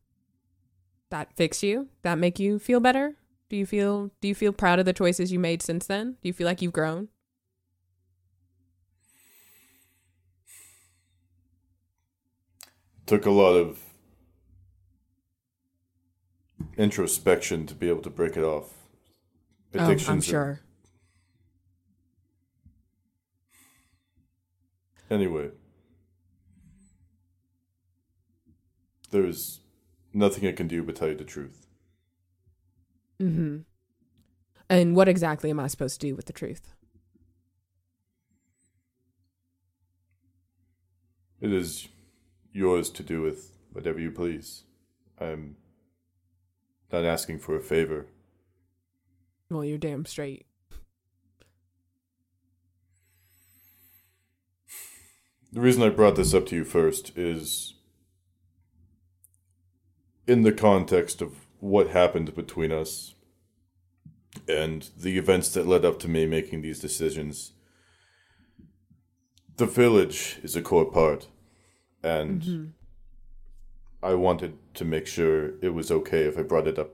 That fix you? That make you feel better? Do you feel do you feel proud of the choices you made since then? Do you feel like you've grown? took a lot of introspection to be able to break it off. Oh, I'm Addictions are- sure. Anyway, there's nothing I can do but tell you the truth. Mm-hmm. And what exactly am I supposed to do with the truth? It is yours to do with whatever you please. I'm not asking for a favor. Well, you're damn straight. The reason I brought this up to you first is in the context of what happened between us and the events that led up to me making these decisions. The village is a core part, and mm-hmm. I wanted to make sure it was okay if I brought it up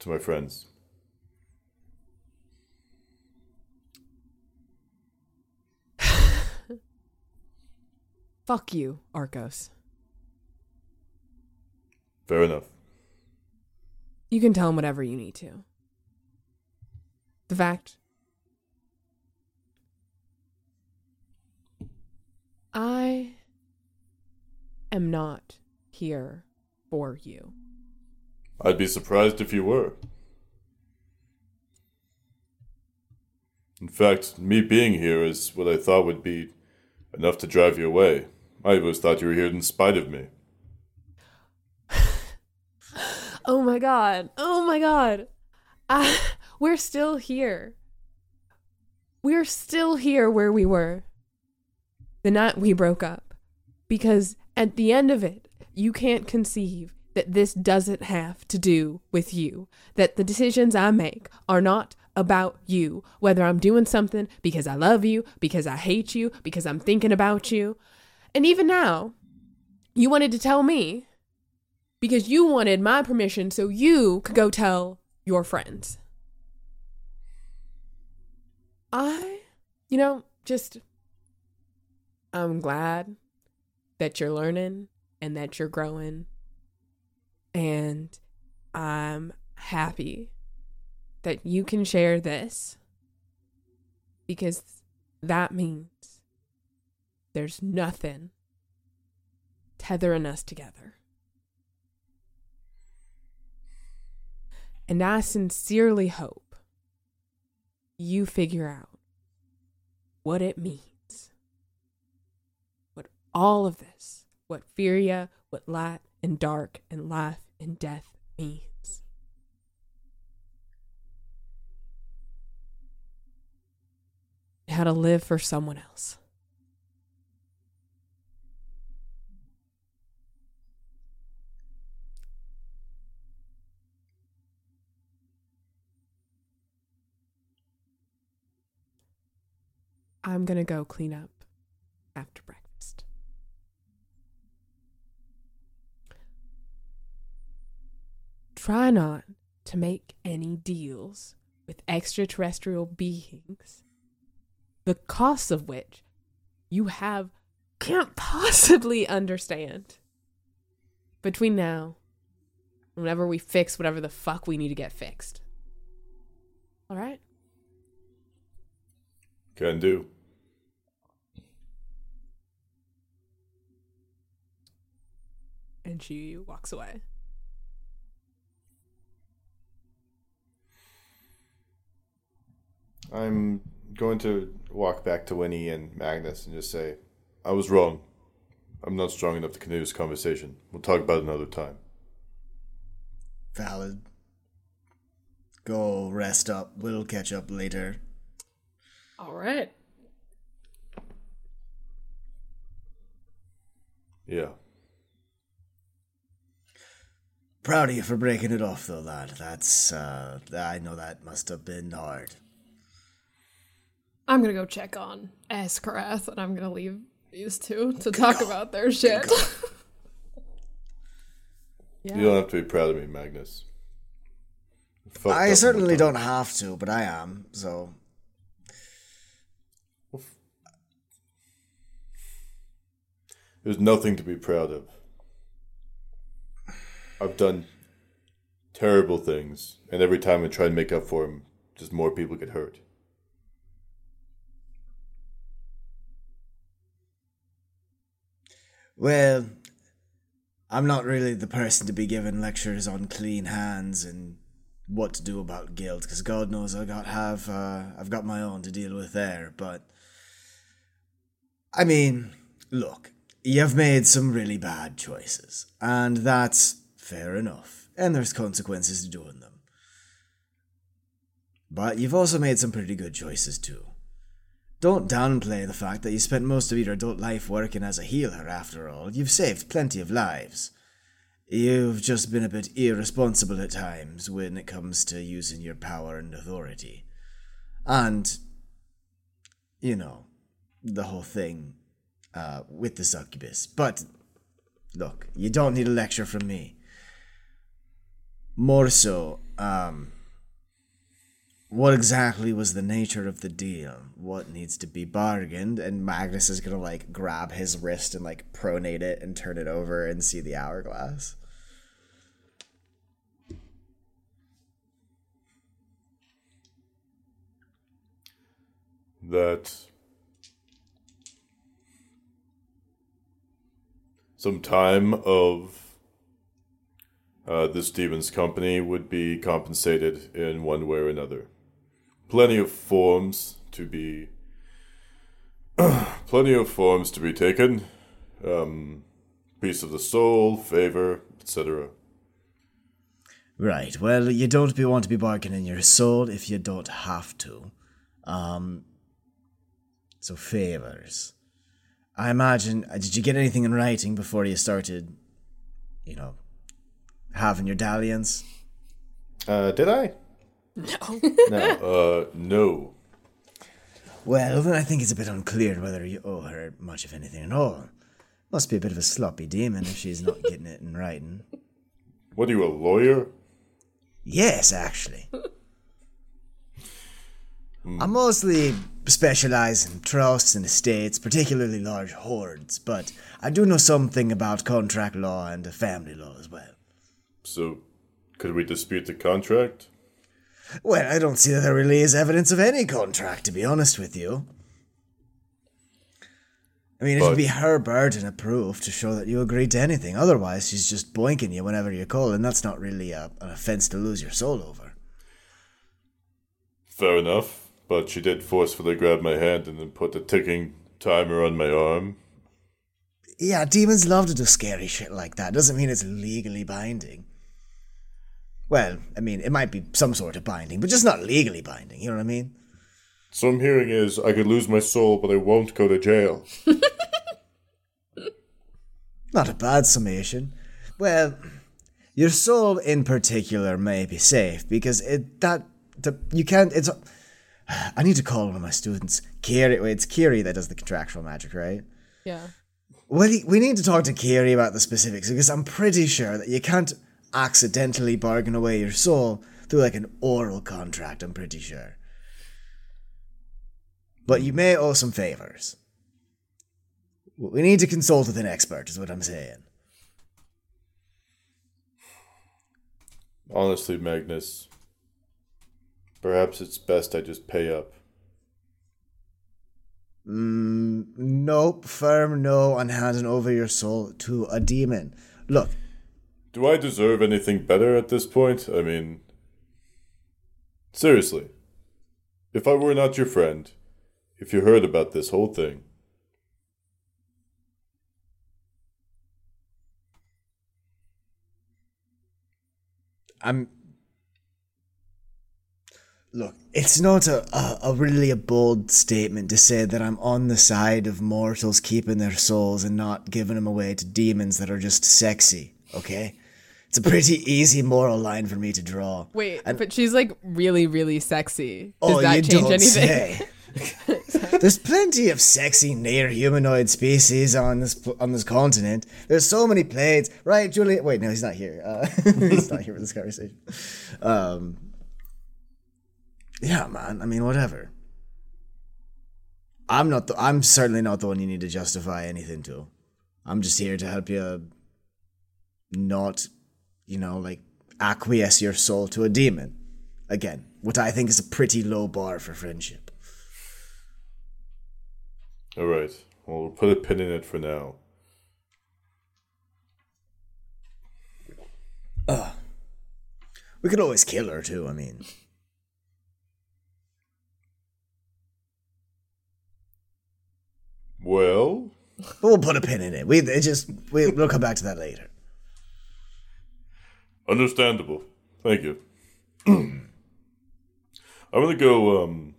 to my friends. [laughs] Fuck you, Arcos. Fair enough. You can tell him whatever you need to. The fact I am not here for you. I'd be surprised if you were. In fact, me being here is what I thought would be enough to drive you away. I always thought you were here in spite of me. [laughs] Oh my god. Oh my god. I, we're still here. We're still here where we were the night we broke up. Because at the end of it, you can't conceive that this doesn't have to do with you. That the decisions I make are not about you. Whether I'm doing something because I love you, because I hate you, because I'm thinking about you. And even now, you wanted to tell me because you wanted my permission so you could go tell your friends. I, you know, just, I'm glad that you're learning and that you're growing. And I'm happy that you can share this because that means there's nothing tethering us together. And I sincerely hope you figure out what it means. What all of this, what Furia, what light and dark and life and death means. How to live for someone else. I'm going to go clean up after breakfast. Try not to make any deals with extraterrestrial beings, the costs of which you have can't [laughs] possibly understand. Between now, whenever we fix whatever the fuck we need to get fixed. All right? Can do. And she walks away. I'm going to walk back to Winnie and Magnus and just say, I was wrong. I'm not strong enough to continue this conversation. We'll talk about it another time. Valid. Go rest up. We'll catch up later. All right. Yeah. Proud of you for breaking it off, though, lad. That's, uh, I know that must have been hard. I'm gonna go check on Askarath, and I'm gonna leave these two to talk about their shit. [laughs] Yeah. You don't have to be proud of me, Magnus. Fucked I certainly don't have to, but I am, so. There's nothing to be proud of. I've done terrible things, and every time I try and make up for them, just more people get hurt. Well, I'm not really the person to be giving lectures on clean hands and what to do about guilt, because God knows I got have uh, I've got my own to deal with there. But I mean, look, you've made some really bad choices, and that's fair enough. And there's consequences to doing them. But you've also made some pretty good choices too. Don't downplay the fact that you spent most of your adult life working as a healer, after all. You've saved plenty of lives. You've just been a bit irresponsible at times when it comes to using your power and authority. And, you know, the whole thing uh, with the succubus. But, look, you don't need a lecture from me. More so, um, what exactly was the nature of the deal? What needs to be bargained? And Magnus is gonna like grab his wrist and like pronate it and turn it over and see the hourglass. that some time of uh, this demon's company would be compensated in one way or another. Plenty of forms to be, [clears throat] plenty of forms to be taken. Um, piece of the soul, favor, etc. Right. Well, you don't be want to be bargaining your soul if you don't have to. Um. So favors. I imagine. uh, Did you get anything in writing before you started? You know, having your dalliance. uh, did I? No. No. Uh, no. Well, then I think it's a bit unclear whether you owe her much of anything at all. Must be a bit of a sloppy demon if she's not getting it in writing. What are you, a lawyer? Yes, actually. I mostly specialize in trusts and estates, particularly large hoards, but I do know something about contract law and family law as well. So, could we dispute the contract? Well, I don't see that there really is evidence of any contract, to be honest with you. I mean, it would be her burden of proof to show that you agreed to anything. Otherwise, she's just boinking you whenever you call, and that's not really a, an offense to lose your soul over. Fair enough, but she did forcefully grab my hand and then put the ticking timer on my arm. Yeah, demons love to do scary shit like that. Doesn't mean it's legally binding. Well, I mean, it might be some sort of binding, but just not legally binding. You know what I mean? So I'm hearing is I could lose my soul, but I won't go to jail. [laughs] Not a bad summation. Well, your soul in particular may be safe because it that the, you can't. It's. [sighs] I need to call one of my students. Kiri, wait, it's Kiri that does the contractual magic, right? Yeah. Well, we need to talk to Kiri about the specifics because I'm pretty sure that you can't accidentally bargain away your soul through like an oral contract, I'm pretty sure. But you may owe some favors. We need to consult with an expert, is what I'm saying. Honestly, Magnus, perhaps it's best I just pay up. Mm, nope, firm no on handing over your soul to a demon. Look, Do I deserve anything better at this point? I mean, seriously, if I were not your friend, if you heard about this whole thing, I'm. Look, it's not a, a, a really a bold statement to say that I'm on the side of mortals keeping their souls and not giving them away to demons that are just sexy, okay? It's a pretty easy moral line for me to draw. Wait, but she's like really, really sexy. Does oh, that you change don't anything? say. [laughs] [laughs] There's plenty of sexy near humanoid species on this on this continent. There's so many planes, right, Julian? Wait, no, he's not here. Uh, [laughs] he's not here for this conversation. Um, yeah, man. I mean, whatever. I'm not. The, I'm certainly not the one you need to justify anything to. I'm just here to help you. Not, you know, like acquiesce your soul to a demon. Again, what I think is a pretty low bar for friendship. alright, well, we'll put a pin in it for now. We could always kill her too. I mean, Well, but we'll put a pin in it. We it just we, we'll come back to that later. Understandable. Thank you. [clears throat] I'm gonna go, um,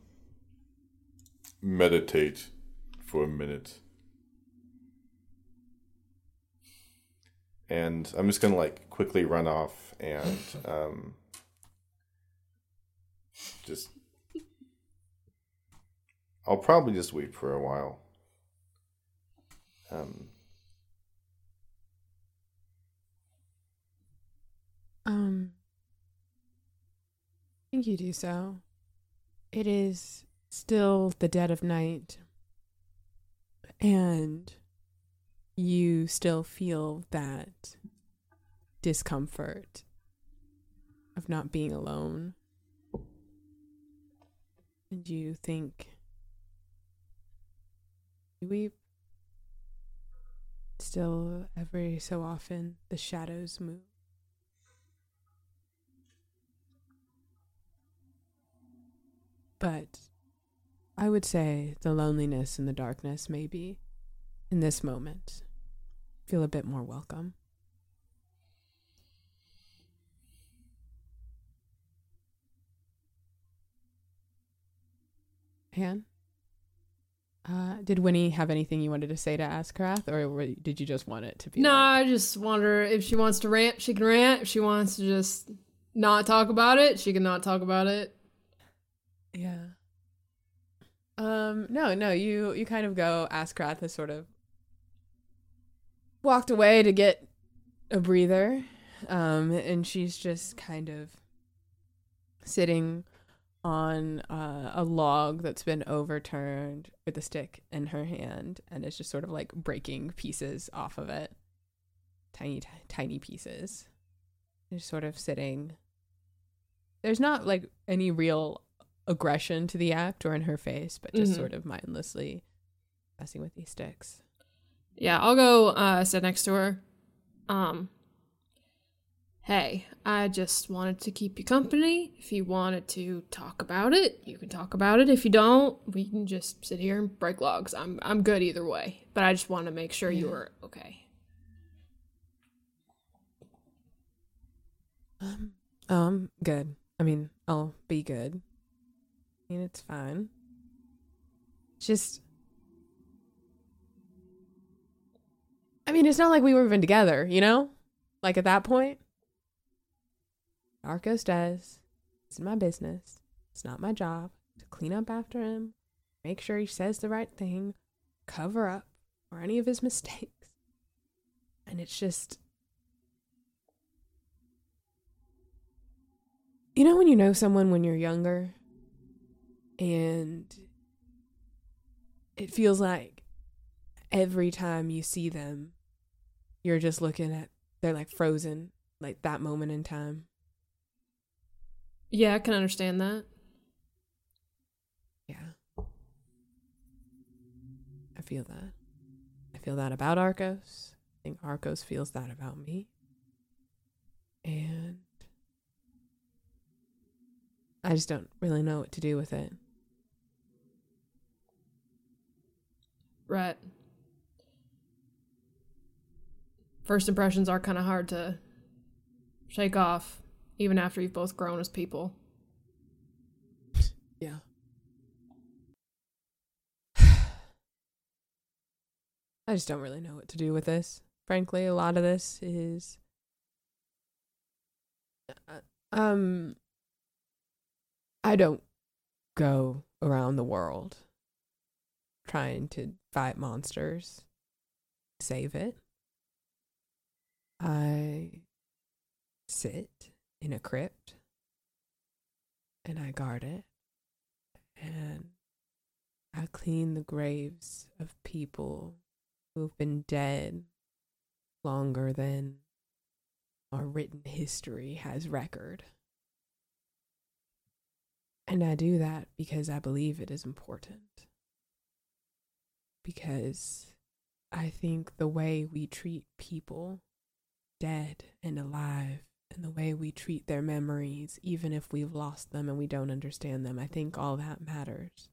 meditate for a minute. and I'm just gonna like quickly run off and [laughs] um, just. I'll probably just weep for a while. Um, Um, I think you do so. It is still the dead of night, and you still feel that discomfort of not being alone. And you think, you weep. Still, every so often, the shadows move. But I would say the loneliness and the darkness maybe in this moment feel a bit more welcome. Han? Uh, did Winnie have anything you wanted to say to Askarath, or did you just want it to be? No, like- I just wonder if she wants to rant, she can rant. If she wants to just not talk about it, she can not talk about it. Yeah. Um, no, no, you you kind of go Askarath has sort of walked away to get a breather. Um, and she's just kind of sitting on uh, a log that's been overturned with a stick in her hand and is just sort of like breaking pieces off of it. Tiny t- tiny pieces. Just sort of sitting there's not like any real aggression to the act or in her face, but just Mhm. sort of mindlessly messing with these sticks. Yeah, I'll go uh, sit next to her. Um, hey, I just wanted to keep you company. If you wanted to talk about it, you can talk about it. If you don't, we can just sit here and break logs. I'm I'm good either way. But I just want to make sure you were okay. Um, um, good. I mean, I'll be good. I mean, it's fine. Just, I mean, it's not like we were even together, you know? Like at that point, Arcos does. It's my business. It's not my job to clean up after him, make sure he says the right thing, cover up for any of his [laughs] mistakes. And it's just, You know when you know someone when you're younger and it feels like every time you see them, you're just looking at, they're like frozen, like that moment in time. Yeah, I can understand that. Yeah. I feel that. I feel that about Arcos. I think Arcos feels that about me. And I just don't really know what to do with it. Right. First impressions are kind of hard to shake off, even after you've both grown as people. Yeah. [sighs] I just don't really know what to do with this. Frankly, a lot of this is uh, um I don't go around the world trying to fight monsters, save it. I sit in a crypt and I guard it and I clean the graves of people who've been dead longer than our written history has record. And I do that because I believe it is important. Because I think the way we treat people, dead and alive, and the way we treat their memories, even if we've lost them and we don't understand them, I think all that matters.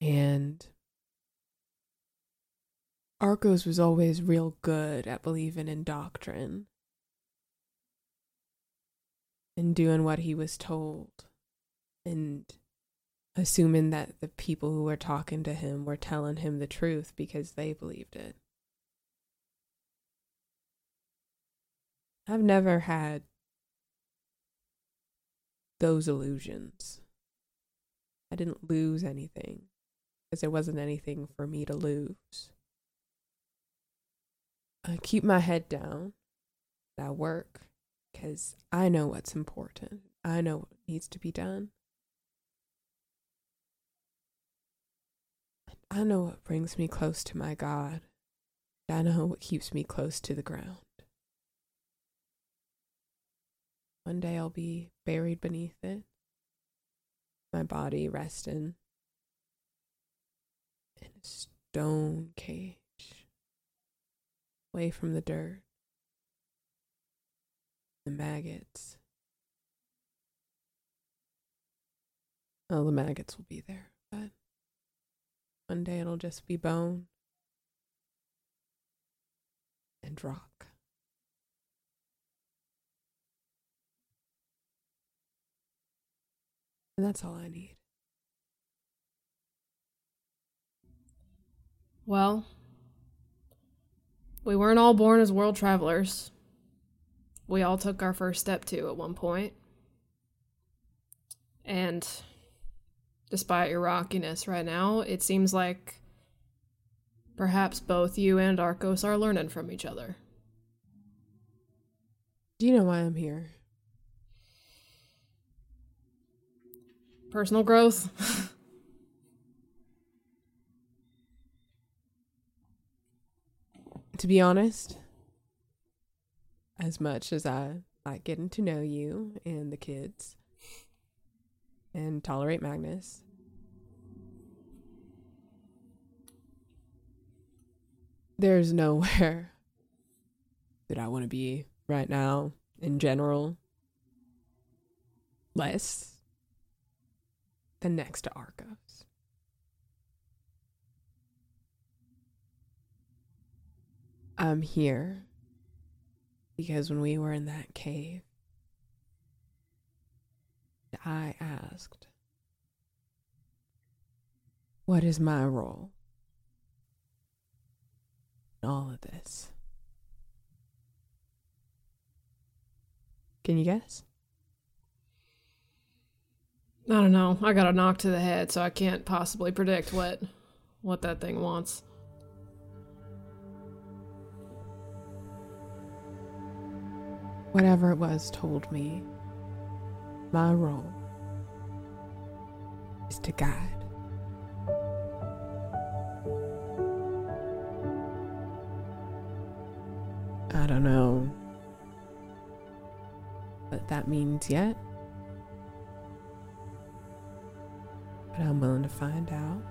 And Arcos was always real good at believing in doctrine and doing what he was told and assuming that the people who were talking to him were telling him the truth because they believed it. I've never had those illusions. I didn't lose anything because there wasn't anything for me to lose. I keep my head down. I work because I know what's important. I know what needs to be done. I know what brings me close to my God. I know what keeps me close to the ground. One day I'll be buried beneath it, my body resting in a stone cage, away from the dirt, the maggots. Well, the maggots will be there, but one day it'll just be bone and rock. And that's all I need. Well, we weren't all born as world travelers. We all took our first step too at one point. And despite your rockiness right now, it seems like perhaps both you and Arcos are learning from each other. Do you know why I'm here? Personal growth. [laughs] to be honest, as much as I like getting to know you and the kids and tolerate Magnus, there's nowhere [laughs] that I want to be right now in general less than next to Arcos. I'm here because when we were in that cave, I asked, What is my role in all of this? Can you guess? I don't know. I got a knock to the head, so I can't possibly predict what what that thing wants. Whatever it was told me my role is to guide. I don't know what that means yet, but I'm willing to find out.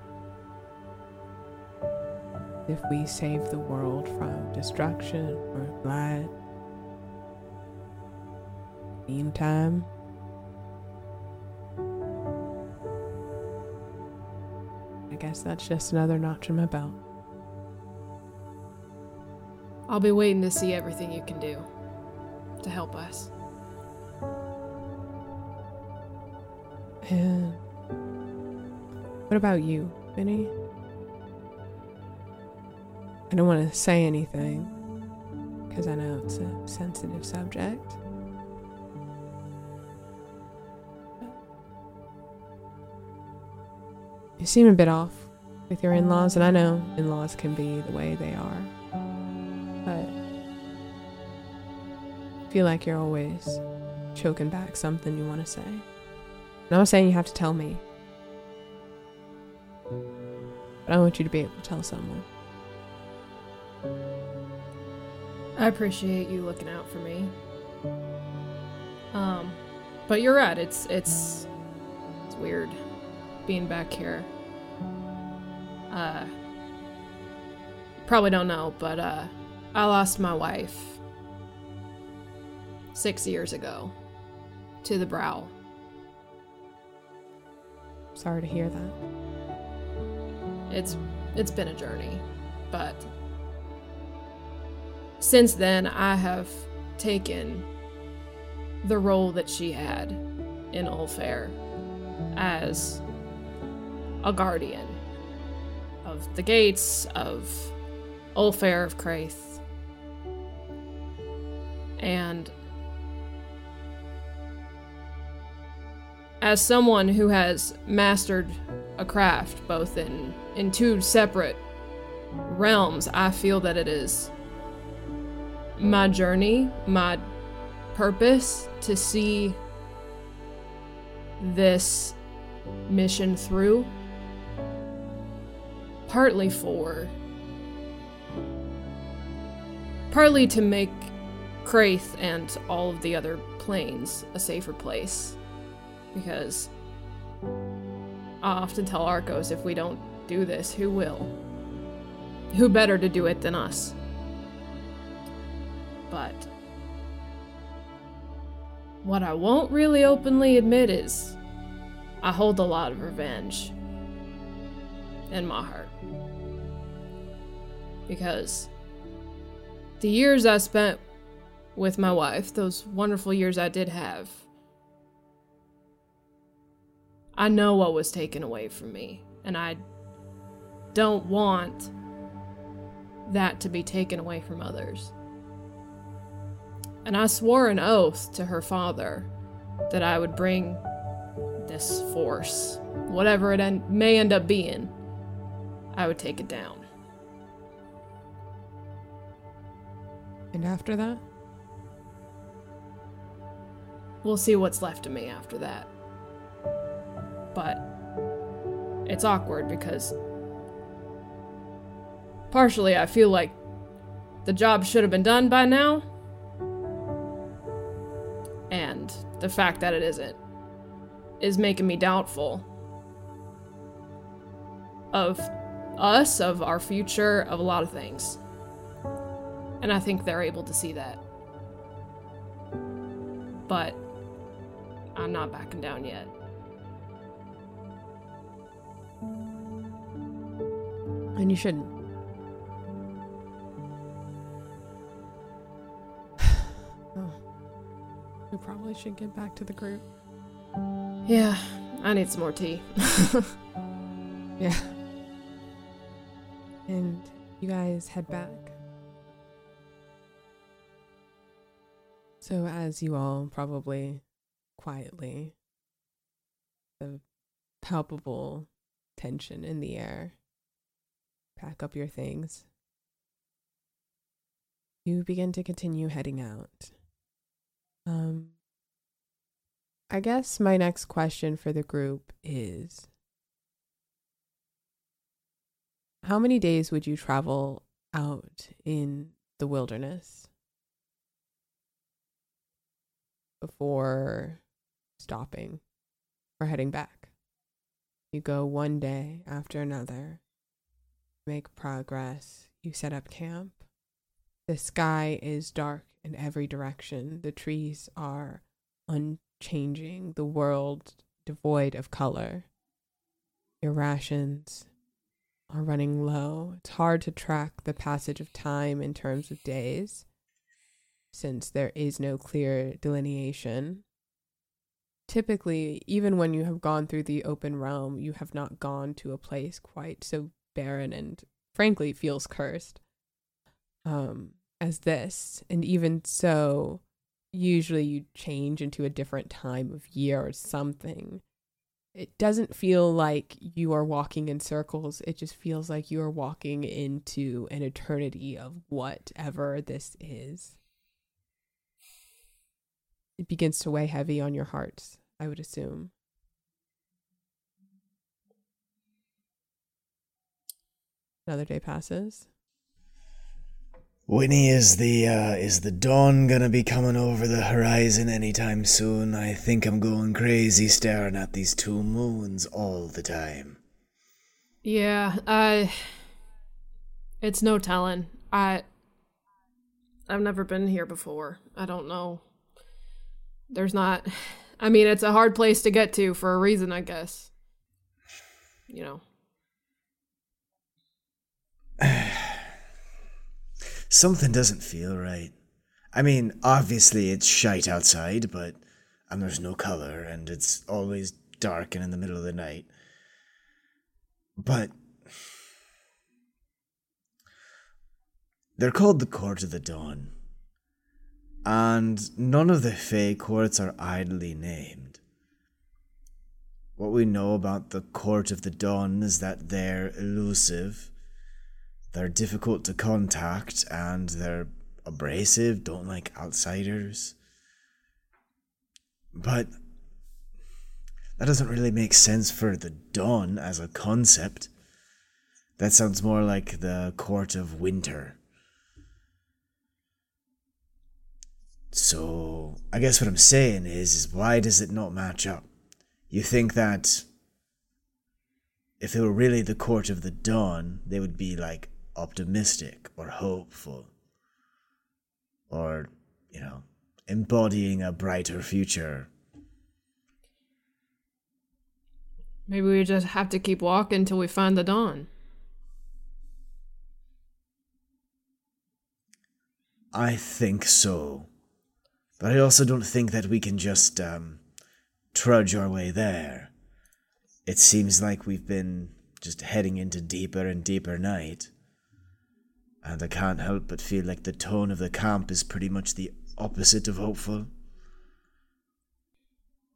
If we save the world from destruction or blight, meantime, guess that's just another notch in my belt. I'll be waiting to see everything you can do to help us. And what about you, Winnie? I don't want to say anything because I know it's a sensitive subject. You seem a bit off with your in laws, and I know in laws can be the way they are. But I feel like you're always choking back something you want to say. And I'm not saying you have to tell me, but I want you to be able to tell someone. I appreciate you looking out for me. Um, but you're right. It's it's it's weird being back here. Uh, probably don't know, but uh, I lost my wife six years ago to the brow. Sorry to hear that. It's it's been a journey, but since then I have taken the role that she had in Ulfair as a guardian of the gates of Ulfair of Kraith. And as someone who has mastered a craft both in in two separate realms, I feel that it is my journey, my purpose to see this mission through partly for partly to make Kraith and all of the other planes a safer place because I often tell Arcos if we don't do this, who will? Who better to do it than us? But what I won't really openly admit is I hold a lot of revenge in my heart. Because the years I spent with my wife, those wonderful years I did have, I know what was taken away from me, and I don't want that to be taken away from others. And I swore an oath to her father that I would bring this force, whatever it en- may end up being, I would take it down. And after that? We'll see what's left of me after that. But it's awkward because partially I feel like the job should have been done by now. And the fact that it isn't is making me doubtful of us, of our future, of a lot of things. And I think they're able to see that. But I'm not backing down yet. And you shouldn't. [sighs] oh. We probably should get back to the group. Yeah, I need some more tea. [laughs] Yeah. And you guys head back. So, as you all probably quietly, the palpable tension in the air, pack up your things, you begin to continue heading out. Um, I guess my next question for the group is How many days would you travel out in the wilderness before stopping or heading back? You go one day after another, make progress, you set up camp. The sky is dark in every direction, the trees are unchanging, the world devoid of color. Your rations are running low. It's hard to track the passage of time in terms of days since there is no clear delineation. Typically, even when you have gone through the open realm, you have not gone to a place quite so barren and frankly feels cursed um, as this. And even so, usually you change into a different time of year or something. It doesn't feel like you are walking in circles. It just feels like you are walking into an eternity of whatever this is. It begins to weigh heavy on your hearts, I would assume. Another day passes. Winnie, is the uh, is the dawn gonna be coming over the horizon anytime soon? I think I'm going crazy staring at these two moons all the time. Yeah, I. it's no telling. I I've never been here before. I don't know. There's not I mean, it's a hard place to get to for a reason, I guess. You know. [sighs] [sighs] [sighs] Something doesn't feel right. I mean, obviously it's shite outside, but and there's no color, and it's always dark and in the middle of the night. But they're called the Court of the Dawn, and none of the Fey courts are idly named. What we know about the Court of the Dawn is that they're elusive they're difficult to contact and they're abrasive, don't like outsiders. But that doesn't really make sense for the dawn as a concept. That sounds more like the court of winter. So, I guess what I'm saying is, is why does it not match up? You think that if it were really the court of the dawn, they would be like optimistic or hopeful or, you know, embodying a brighter future. Maybe we just have to keep walking till we find the dawn. I think so. But I also don't think that we can just um, trudge our way there. It seems like we've been just heading into deeper and deeper night and I can't help but feel like the tone of the camp is pretty much the opposite of hopeful.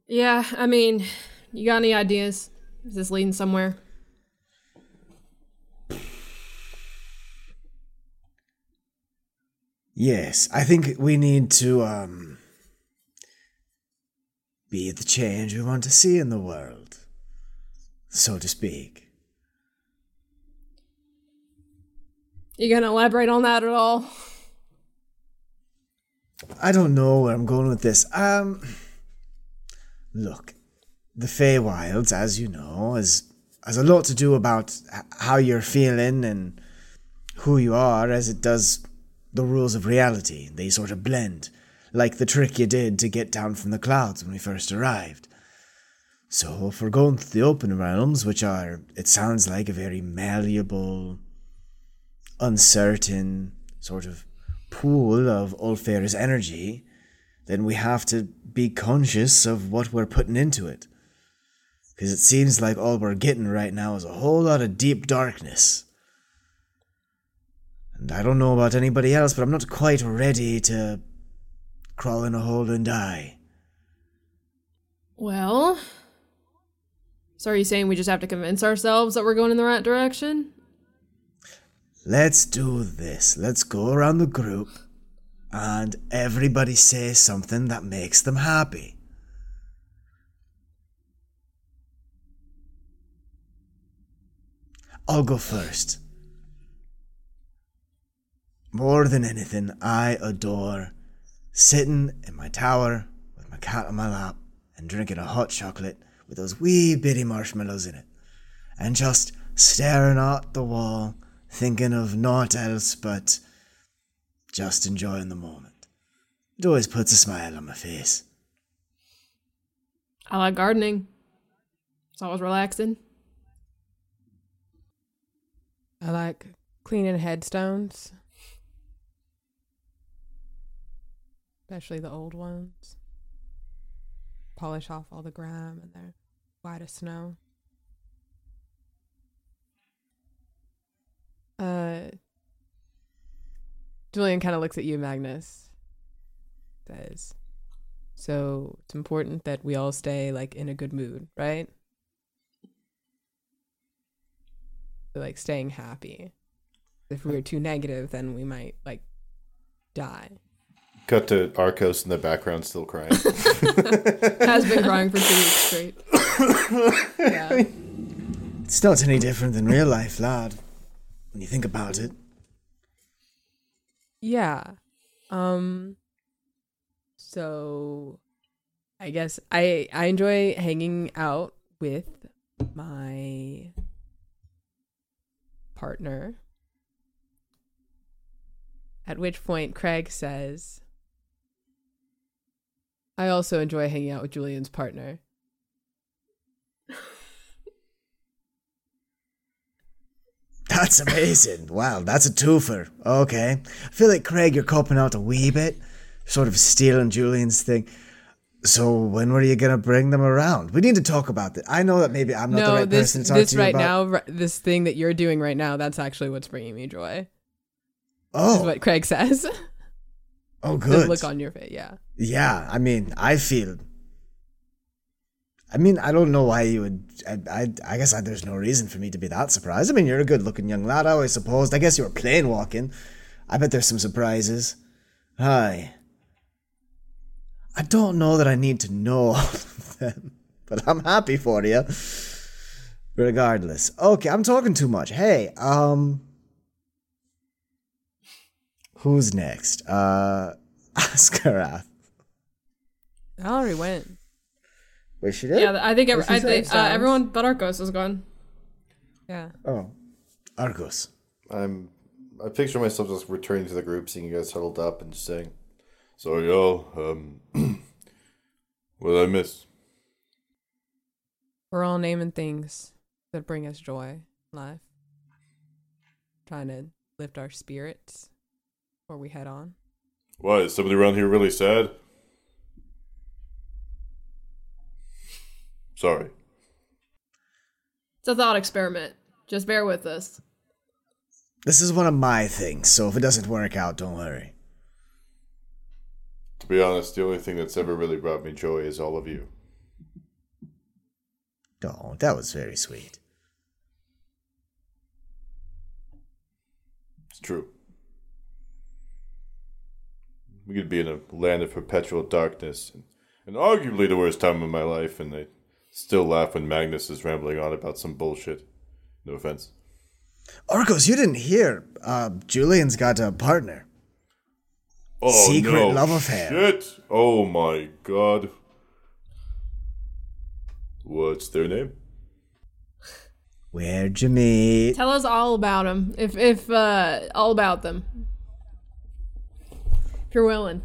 Yeah, I mean, you got any ideas? Is this leading somewhere? Yes, I think we need to um be the change we want to see in the world, so to speak. You gonna elaborate on that at all? I don't know where I'm going with this. Um, look, the Feywilds, as you know, has has a lot to do about how you're feeling and who you are, as it does the rules of reality. They sort of blend, like the trick you did to get down from the clouds when we first arrived. So, if we're going through the open realms, which are, it sounds like, a very malleable, uncertain sort of pool of Ulfair's energy, then we have to be conscious of what we're putting into it. Because it seems like all we're getting right now is a whole lot of deep darkness. And I don't know about anybody else, but I'm not quite ready to crawl in a hole and die. Well, so are you saying we just have to convince ourselves that we're going in the right direction? let's do this. Let's go around the group and everybody say something that makes them happy. I'll go first. More than anything, I adore sitting in my tower with my cat on my lap and drinking a hot chocolate with those wee bitty marshmallows in it and just staring at the wall thinking of naught else but just enjoying the moment. It always puts a smile on my face. I like gardening. It's always relaxing. I like cleaning headstones, especially the old ones. Polish off all the grime and they're white as snow. Uh, Julian kind of looks at you, Magnus. Says, "So it's important that we all stay like in a good mood, right? like staying happy. If we were too negative, then we might like die. Cut to Arcos in the background, still crying. [laughs] [laughs] Has been crying for two weeks straight. [laughs] Yeah. It's not any different than real life, lad, when you think about it. yeah. Um so I guess I I enjoy hanging out with my partner. At which point Craig says I also enjoy hanging out with Julian's partner. [laughs] That's amazing. wow, that's a twofer. Okay. I feel like, Craig, you're coping out a wee bit, sort of stealing Julian's thing. So, when were you going to bring them around? We need to talk about this. I know that maybe I'm not the right this person to talk this to you right about. now, this thing that you're doing right now, that's actually what's bringing me joy. Oh, Is what Craig says. oh, [laughs] the good. look on your face, yeah. Yeah, I mean, I feel. I mean, I don't know why you would. I, I, I guess I, there's no reason for me to be that surprised. I mean, you're a good-looking young lad. I always supposed. I guess you were plane walking. I bet there's some surprises. Hi. I don't know that I need to know all of them, [laughs] but I'm happy for you. Regardless, okay, I'm talking too much. Hey, um, who's next? Uh, [laughs] Askarath. I already went. Wait, she did? Yeah, I think, every, I think uh, everyone but Arcos is gone. Yeah. Oh, Arcos. I'm. I picture myself just returning to the group, seeing you guys huddled up, and just saying, "So y'all, um, [clears throat] what did I miss?" We're all naming things that bring us joy in life. Trying to lift our spirits before we head on. Why is somebody around here really sad? Sorry. It's a thought experiment. Just bear with us. This is one of my things, so if it doesn't work out, don't worry. To be honest, the only thing that's ever really brought me joy is all of you. Oh, that was very sweet. It's true. We could be in a land of perpetual darkness, and, and arguably the worst time of my life, and I still laugh when Magnus is rambling on about some bullshit. No offense. Arcos, you didn't hear. Uh, Julian's got a partner. Oh, Secret no. love affair. Shit! Oh my god. What's their name? Where'd you meet? Tell us all about them. If if uh all about them. If you're willing.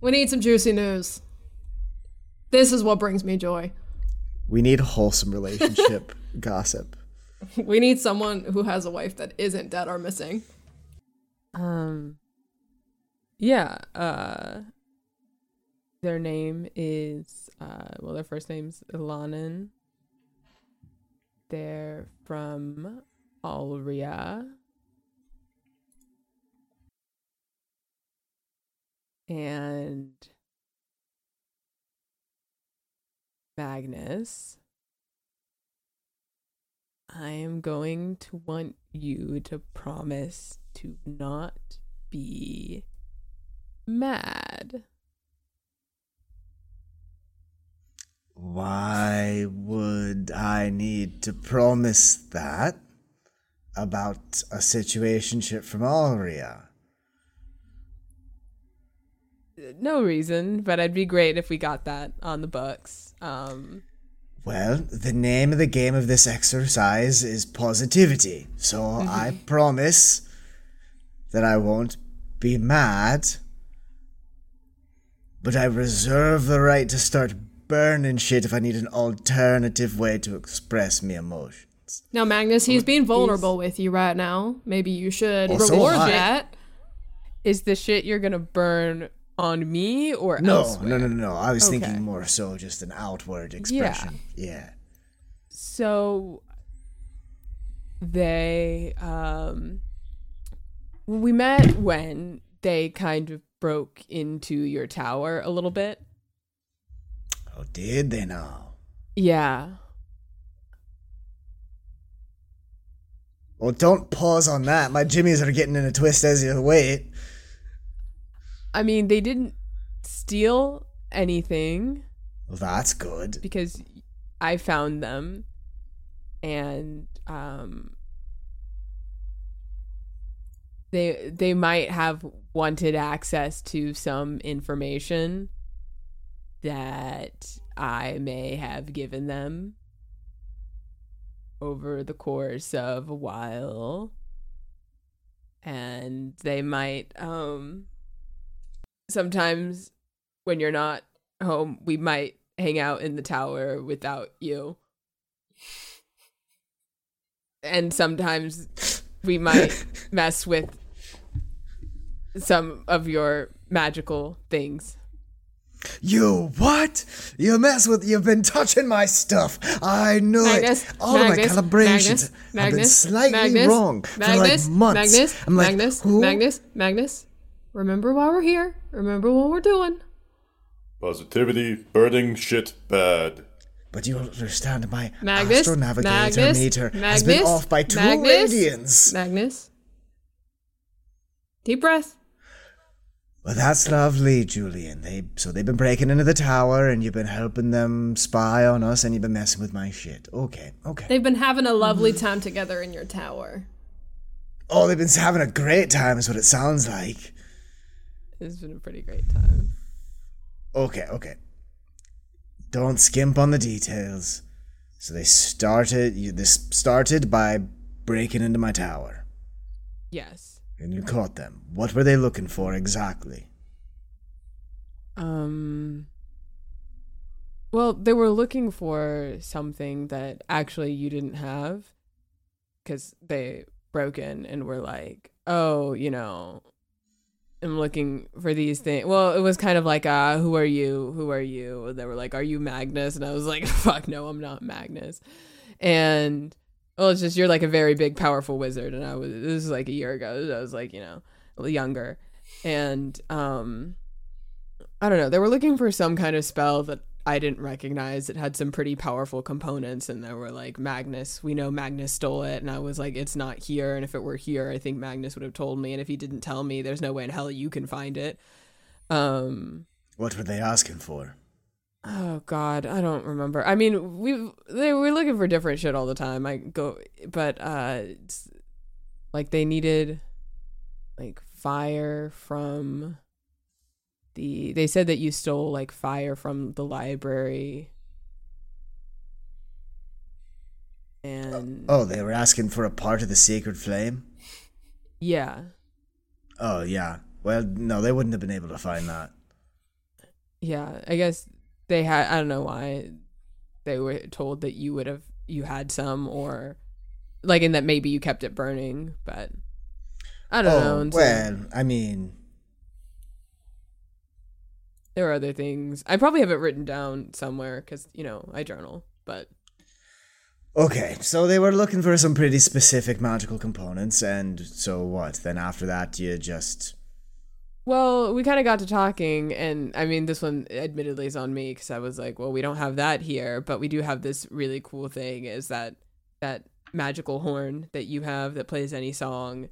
We need some juicy news. This is what brings me joy. We need wholesome relationship [laughs] gossip. We need someone who has a wife that isn't dead or missing. Um yeah, uh their name is uh well their first name's Ilanan. They're from Alria. And Magnus. I am going to want you to promise to not be mad. Why would I need to promise that about a situationship from Alria? No reason, but it'd be great if we got that on the books. Um, Well, the name of the game of this exercise is positivity, so I promise that I won't be mad, but I reserve the right to start burning shit if I need an alternative way to express me emotions. Now, Magnus, he's being vulnerable with you right now. Maybe you should Well, reward am that. is the shit you're gonna burn on me or No, elsewhere? no, no, no, no. I was Okay. thinking more so just an outward expression. Yeah. So they um we met when they kind of broke into your tower a little bit. Oh, did they now? Yeah. Well, don't pause on that. My jimmies are getting in a twist as you wait. I mean, they didn't steal anything Well, that's good. because I found them and um they they might have wanted access to some information that I may have given them over the course of a while and they might um sometimes when you're not home we might hang out in the tower without you and sometimes we might [laughs] mess with some of your magical things You what? You mess with. You've been touching my stuff. I knew Magnus, it. All of my calibrations Magnus, have been slightly Magnus, wrong for Magnus, like months. Magnus, I'm like, Magnus, who? Magnus, Magnus. Remember why we're here. Remember what we're doing. Positivity, burning shit bad. But you don't understand. My Magnus, astronavigator Magnus, meter has been off by two Magnus, radians. Magnus. Deep breath. Well, that's lovely, Julian. They so they've been breaking into the tower, and you've been helping them spy on us, and you've been messing with my shit. Okay, okay. They've been having a lovely time together in your tower. oh, they've been having a great time, is what it sounds like. It's been a pretty great time Okay, okay. Don't skimp on the details. So they started. You, this started by breaking into my tower, yes and you caught them. What were they looking for exactly? Um. Well, they were looking for something that actually you didn't have, because they broke in and were like, "Oh, you know, I'm looking for these things." Well, it was kind of like, "Uh, who are you? Who are you?" And they were like, "Are you Magnus?" And I was like, [laughs] "Fuck no, I'm not Magnus." And well, it's just you're like a very big, powerful wizard, and I was this was like a year ago. I was like, you know, younger, and um. I don't know. They were looking for some kind of spell that I didn't recognize. It had some pretty powerful components, and there were like, Magnus, we know Magnus stole it. And I was like, it's not here. And if it were here, I think Magnus would have told me. And if he didn't tell me, there's no way in hell you can find it. Um, What were they asking for? oh God, I don't remember. I mean, we they were looking for different shit all the time. I go, but uh, like they needed like fire from the they said that you stole like fire from the library and Oh, they were asking for a part of the sacred flame. yeah Oh yeah. Well, no, they wouldn't have been able to find that. yeah i guess they had i don't know why they were told that you would have you had some or like in that maybe you kept it burning but i don't oh, know Oh so well, I mean, there are other things i probably have it written down somewhere because you know i journal but okay. So they were looking for some pretty specific magical components, and so what? Then after that, you just Well, we kind of got to talking, and I mean, this one admittedly is on me because I was like, well, we don't have that here, but we do have this really cool thing is that that magical horn that you have that plays any song,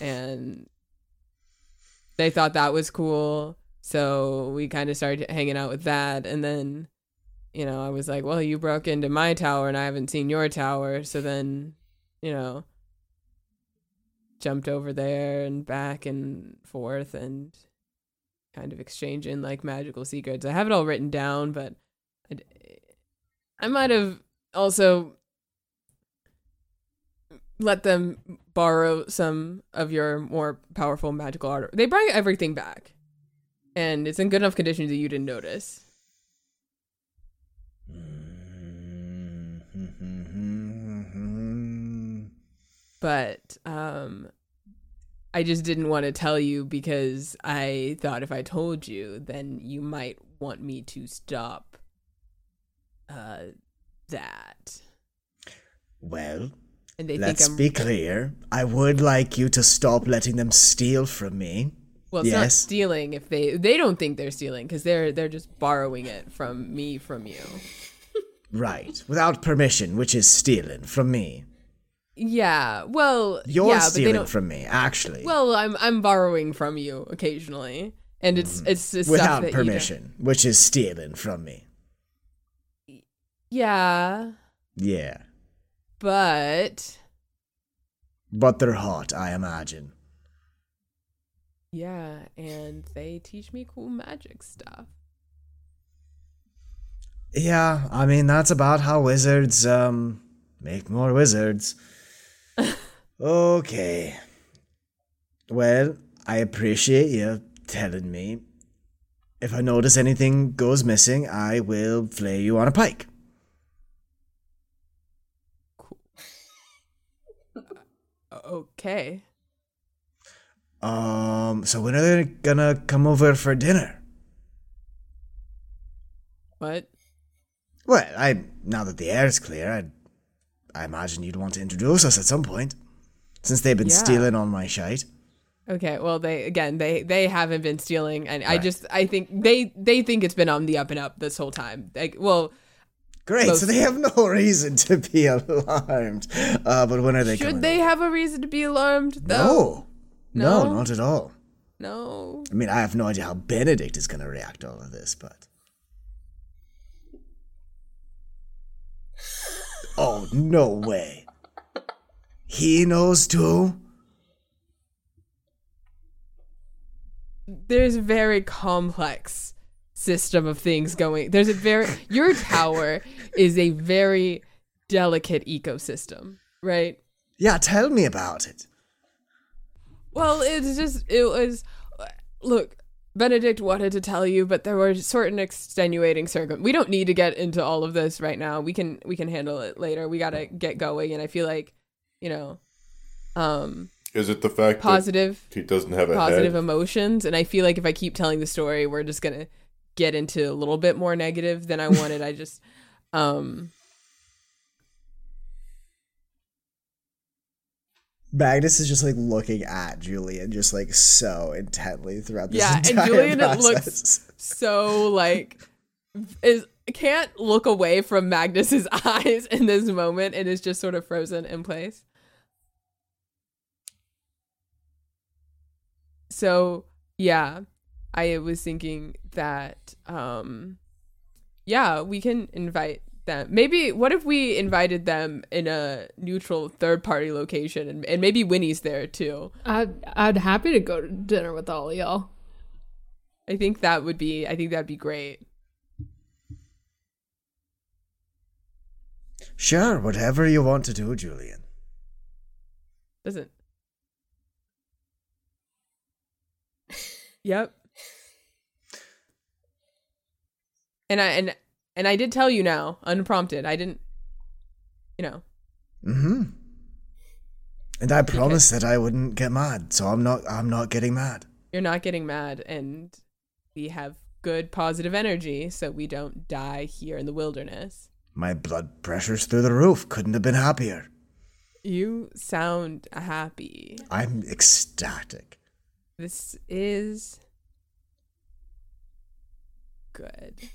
and they thought that was cool, so we kind of started hanging out with that, and then you know, I was like, well, you broke into my tower and I haven't seen your tower. So then, you know, jumped over there and back and forth and kind of exchanging like magical secrets. I have it all written down, but I, I might have also let them borrow some of your more powerful magical art. They bring everything back, and it's in good enough condition that you didn't notice. But um, I just didn't want to tell you because I thought if I told you, then you might want me to stop uh, that. Well, And they let's I'm be clear. I would like you to stop letting them steal from me. Well. It's not stealing if they they don't think they're stealing because they're they're just borrowing it from me from you. Right. Without permission, which is stealing from me. Yeah. Well, You're yeah, but they stealing from me, actually. well, I'm I'm borrowing from you occasionally, and it's it's, it's Mm. without permission, which is stealing from me. Yeah, Yeah. but But they're hot, I imagine. Yeah, and they teach me cool magic stuff. Yeah, I mean that's about how wizards um make more wizards. [laughs] okay. Well, I appreciate you telling me. If I notice anything goes missing, I will flay you on a pike. Cool. [laughs] okay. Um, so when are they gonna come over for dinner? What? Well, I now that the air's clear, I I imagine you'd want to introduce us at some point, since they've been Yeah. stealing on my shite. Okay, well they again they they haven't been stealing and I just I think they they think it's been on the up and up this whole time. Like well, Great, Most- so they have no reason to be [laughs] alarmed. Uh, but when are they coming? should they have a reason to be alarmed though? No, no, No? not at all. No. I mean, I have no idea how Benedict is going to react to all of this, but. [laughs] Oh, no way. He knows too? There's a very complex system of things going. There's a very your tower is a very delicate ecosystem, right? Yeah, tell me about it. Well, it's just it was look, Benedict wanted to tell you, but there were certain extenuating circum. We don't need to get into all of this right now. We can we can handle it later. We got to get going and I feel like, you know, um Is it the fact positive that he doesn't have a positive head? emotions and I feel like if I keep telling the story, we're just going to get into a little bit more negative than I wanted. I just um Magnus is just like looking at Julian just like so intently throughout this Yeah, and Julian, it process. looks- so like is can't look away from Magnus's [laughs] eyes in this moment and is just sort of frozen in place. So yeah, I was thinking that um yeah, we can invite them. Maybe what if we invited them in a neutral third party location and, and maybe Winnie's there too. I'd, I'd happy to go to dinner with all y'all. I think that would be I think that'd be great. Sure, whatever you want to do, Julian. Doesn't. Yep. [laughs] And I and and I did tell you now, unprompted. I didn't you know. Mm-hmm. And I promised that I wouldn't get mad, so I'm not I'm not getting mad. You're not getting mad and we have good positive energy so we don't die here in the wilderness. My blood pressure's through the roof. Couldn't have been happier. You sound happy. I'm ecstatic. This is good.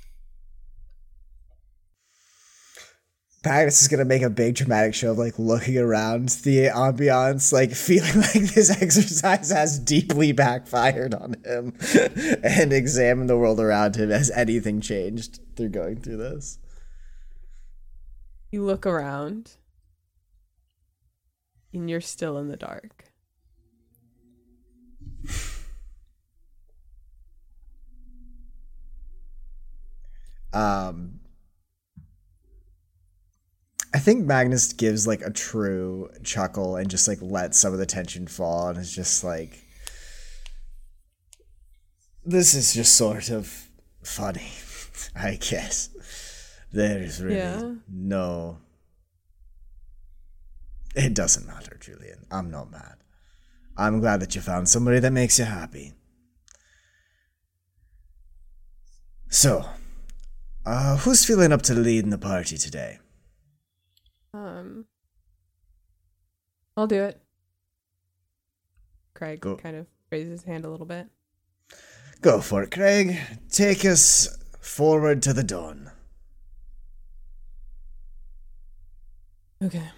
Magnus is gonna make a big dramatic show of like looking around the ambiance, like [laughs] feeling like this exercise has deeply backfired on him, [laughs] and examine the world around him. Has anything changed through going through this? You look around and you're still in the dark. Um, I think Magnus gives like a true chuckle and just like lets some of the tension fall and is just like, this is just sort of funny, [laughs] I guess. There's really Yeah. no. It doesn't matter, Julian. I'm not mad. I'm glad that you found somebody that makes you happy. So, uh, who's feeling up to leading the party today? Um, I'll do it. Craig Go. kind of raises his hand a little bit. Go for it, Craig. Take us forward to the dawn. Okay.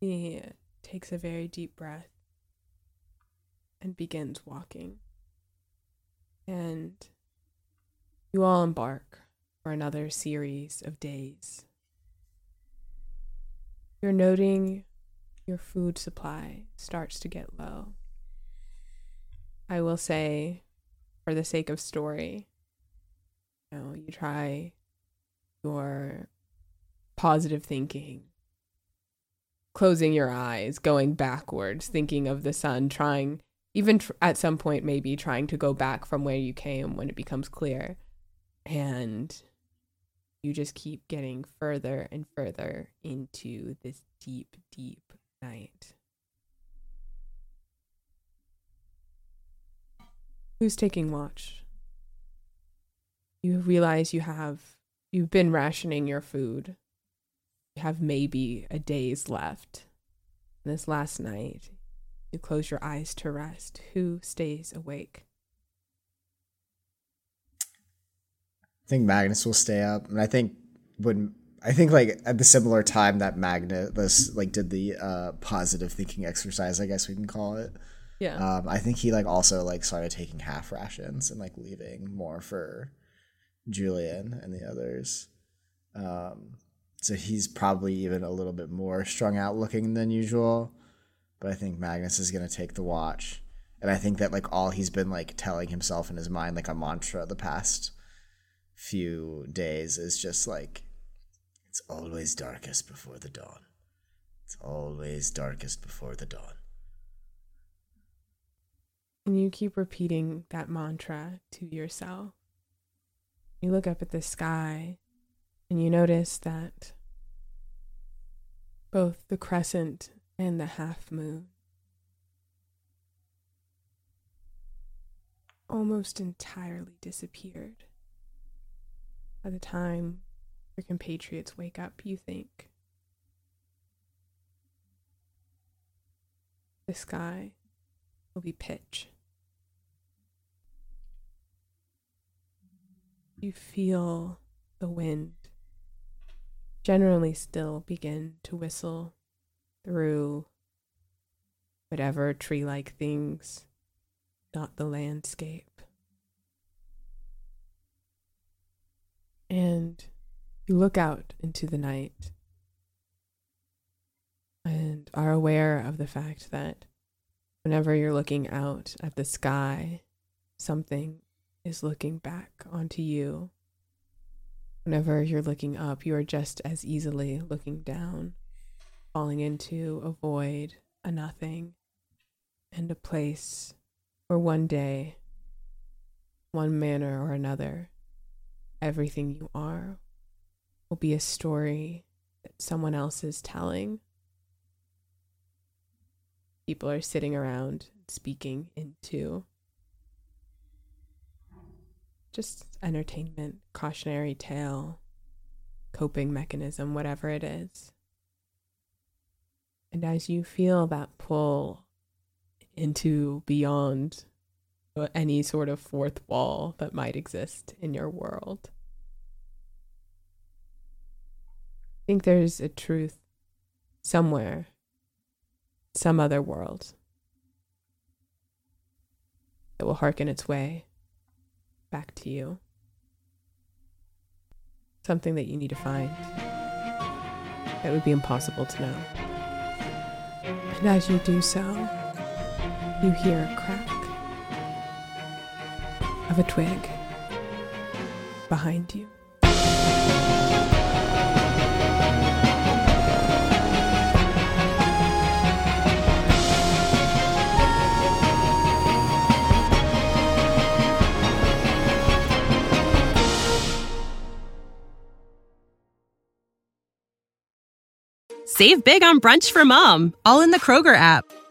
He takes a very deep breath and begins walking. And you all embark for another series of days. You're noting your food supply starts to get low. I will say, for the sake of story, you know, you try your positive thinking, closing your eyes, going backwards, thinking of the sun, trying, even tr- at some point, maybe trying to go back from where you came when it becomes clear. And you just keep getting further and further into this deep, deep night. Who's taking watch? You realize you have you've been rationing your food. You have maybe a day's left. And this last night, you close your eyes to rest. Who stays awake? I think Magnus will stay up, and I think when I think like at the similar time that Magnus like did the uh, positive thinking exercise, I guess we can call it. Yeah. Um, I think he like also like started taking half rations and like leaving more for Julian and the others. Um, so he's probably even a little bit more strung out looking than usual. But I think Magnus is gonna take the watch, and I think that like all he's been like telling himself in his mind like a mantra the past few days is just like it's always darkest before the dawn. It's always darkest before the dawn. And you keep repeating that mantra to yourself. You look up at the sky and you notice that both the crescent and the half moon almost entirely disappeared. By the time your compatriots wake up, you think the sky will be pitch. You feel the wind generally still begin to whistle through whatever tree like things, not the landscape. And you look out into the night and are aware of the fact that whenever you're looking out at the sky, something is looking back onto you. Whenever you're looking up, you are just as easily looking down, falling into a void, a nothing, and a place where one day, one manner or another, everything you are will be a story that someone else is telling. People are sitting around speaking into just entertainment, cautionary tale, coping mechanism, whatever it is. And as you feel that pull into beyond any sort of fourth wall that might exist in your world, I think there's a truth somewhere, some other world that will hearken its way back to you. Something that you need to find that would be impossible to know. And as you do so, you hear a crack of a twig behind you. Save big on brunch for mom, all in the Kroger app.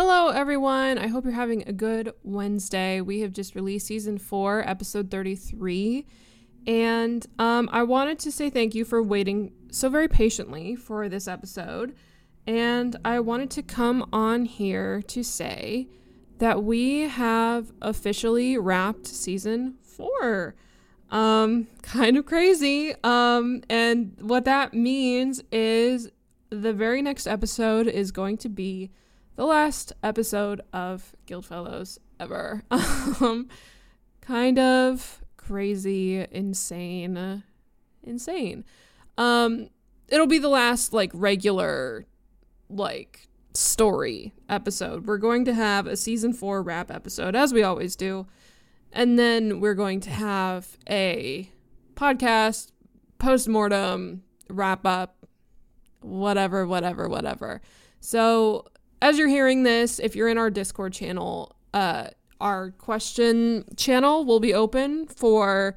Hello, everyone. I hope you're having a good Wednesday. We have just released season four, episode 33. And um, I wanted to say thank you for waiting so very patiently for this episode. And I wanted to come on here to say that we have officially wrapped season four. Um, [laughs] kind of crazy. Um, and what that means is the very next episode is going to be the last episode of Guildfellows ever. [laughs] um, kind of crazy, insane, insane. Um, it'll be the last like regular, like story episode. We're going to have a season four wrap episode, as we always do, and then we're going to have a podcast post mortem wrap up, whatever, whatever, whatever. So as you're hearing this, if you're in our Discord channel, uh, our question channel will be open for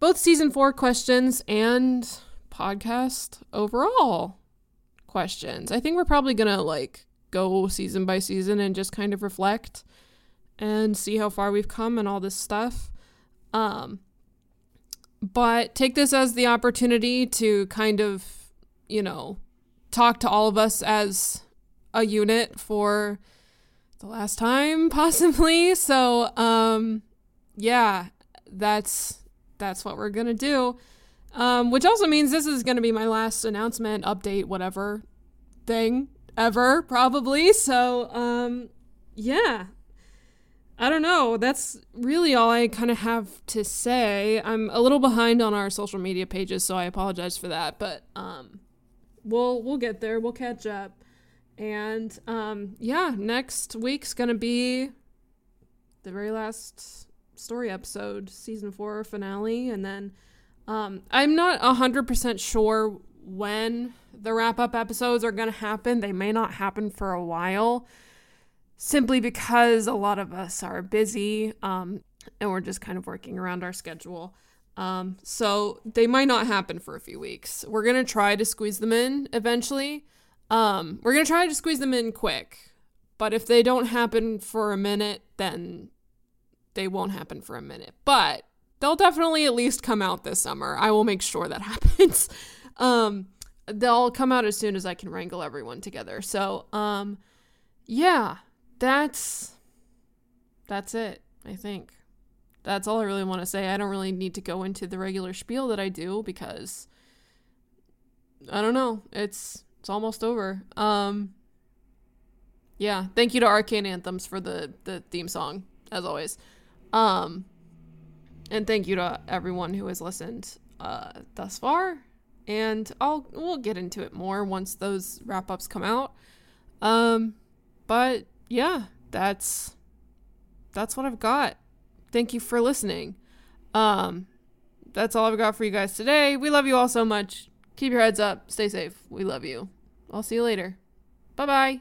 both season four questions and podcast overall questions. I think we're probably gonna like go season by season and just kind of reflect and see how far we've come and all this stuff. Um, but take this as the opportunity to kind of, you know, talk to all of us as a unit for the last time [laughs] possibly so um yeah that's that's what we're gonna do um which also means this is gonna be my last announcement update whatever thing ever probably so um yeah I don't know. That's really all I kind of have to say. I'm a little behind on our social media pages, so I apologize for that. But um, we'll we'll get there. We'll catch up. And um, yeah, next week's gonna be the very last story episode, season four finale, and then um, I'm not hundred percent sure when the wrap up episodes are gonna happen. They may not happen for a while, simply because a lot of us are busy, um, and we're just kind of working around our schedule. Um, so they might not happen for a few weeks. We're gonna try to squeeze them in eventually. Um, we're gonna try to squeeze them in quick, but if they don't happen for a minute, then they won't happen for a minute. But they'll definitely at least come out this summer. I will make sure that [laughs] happens. um, they'll come out as soon as I can wrangle everyone together. So, um, yeah, that's that's it. I think that's all I really want to say. I don't really need to go into the regular spiel that I do because I don't know. It's it's almost over. Um yeah, thank you to Arcane Anthems for the the theme song as always. Um and thank you to everyone who has listened uh thus far. And I'll we'll get into it more once those wrap-ups come out. Um but yeah, that's that's what I've got. Thank you for listening. Um that's all I've got for you guys today. We love you all so much. Keep your heads up. Stay safe. We love you. I'll see you later. Bye bye.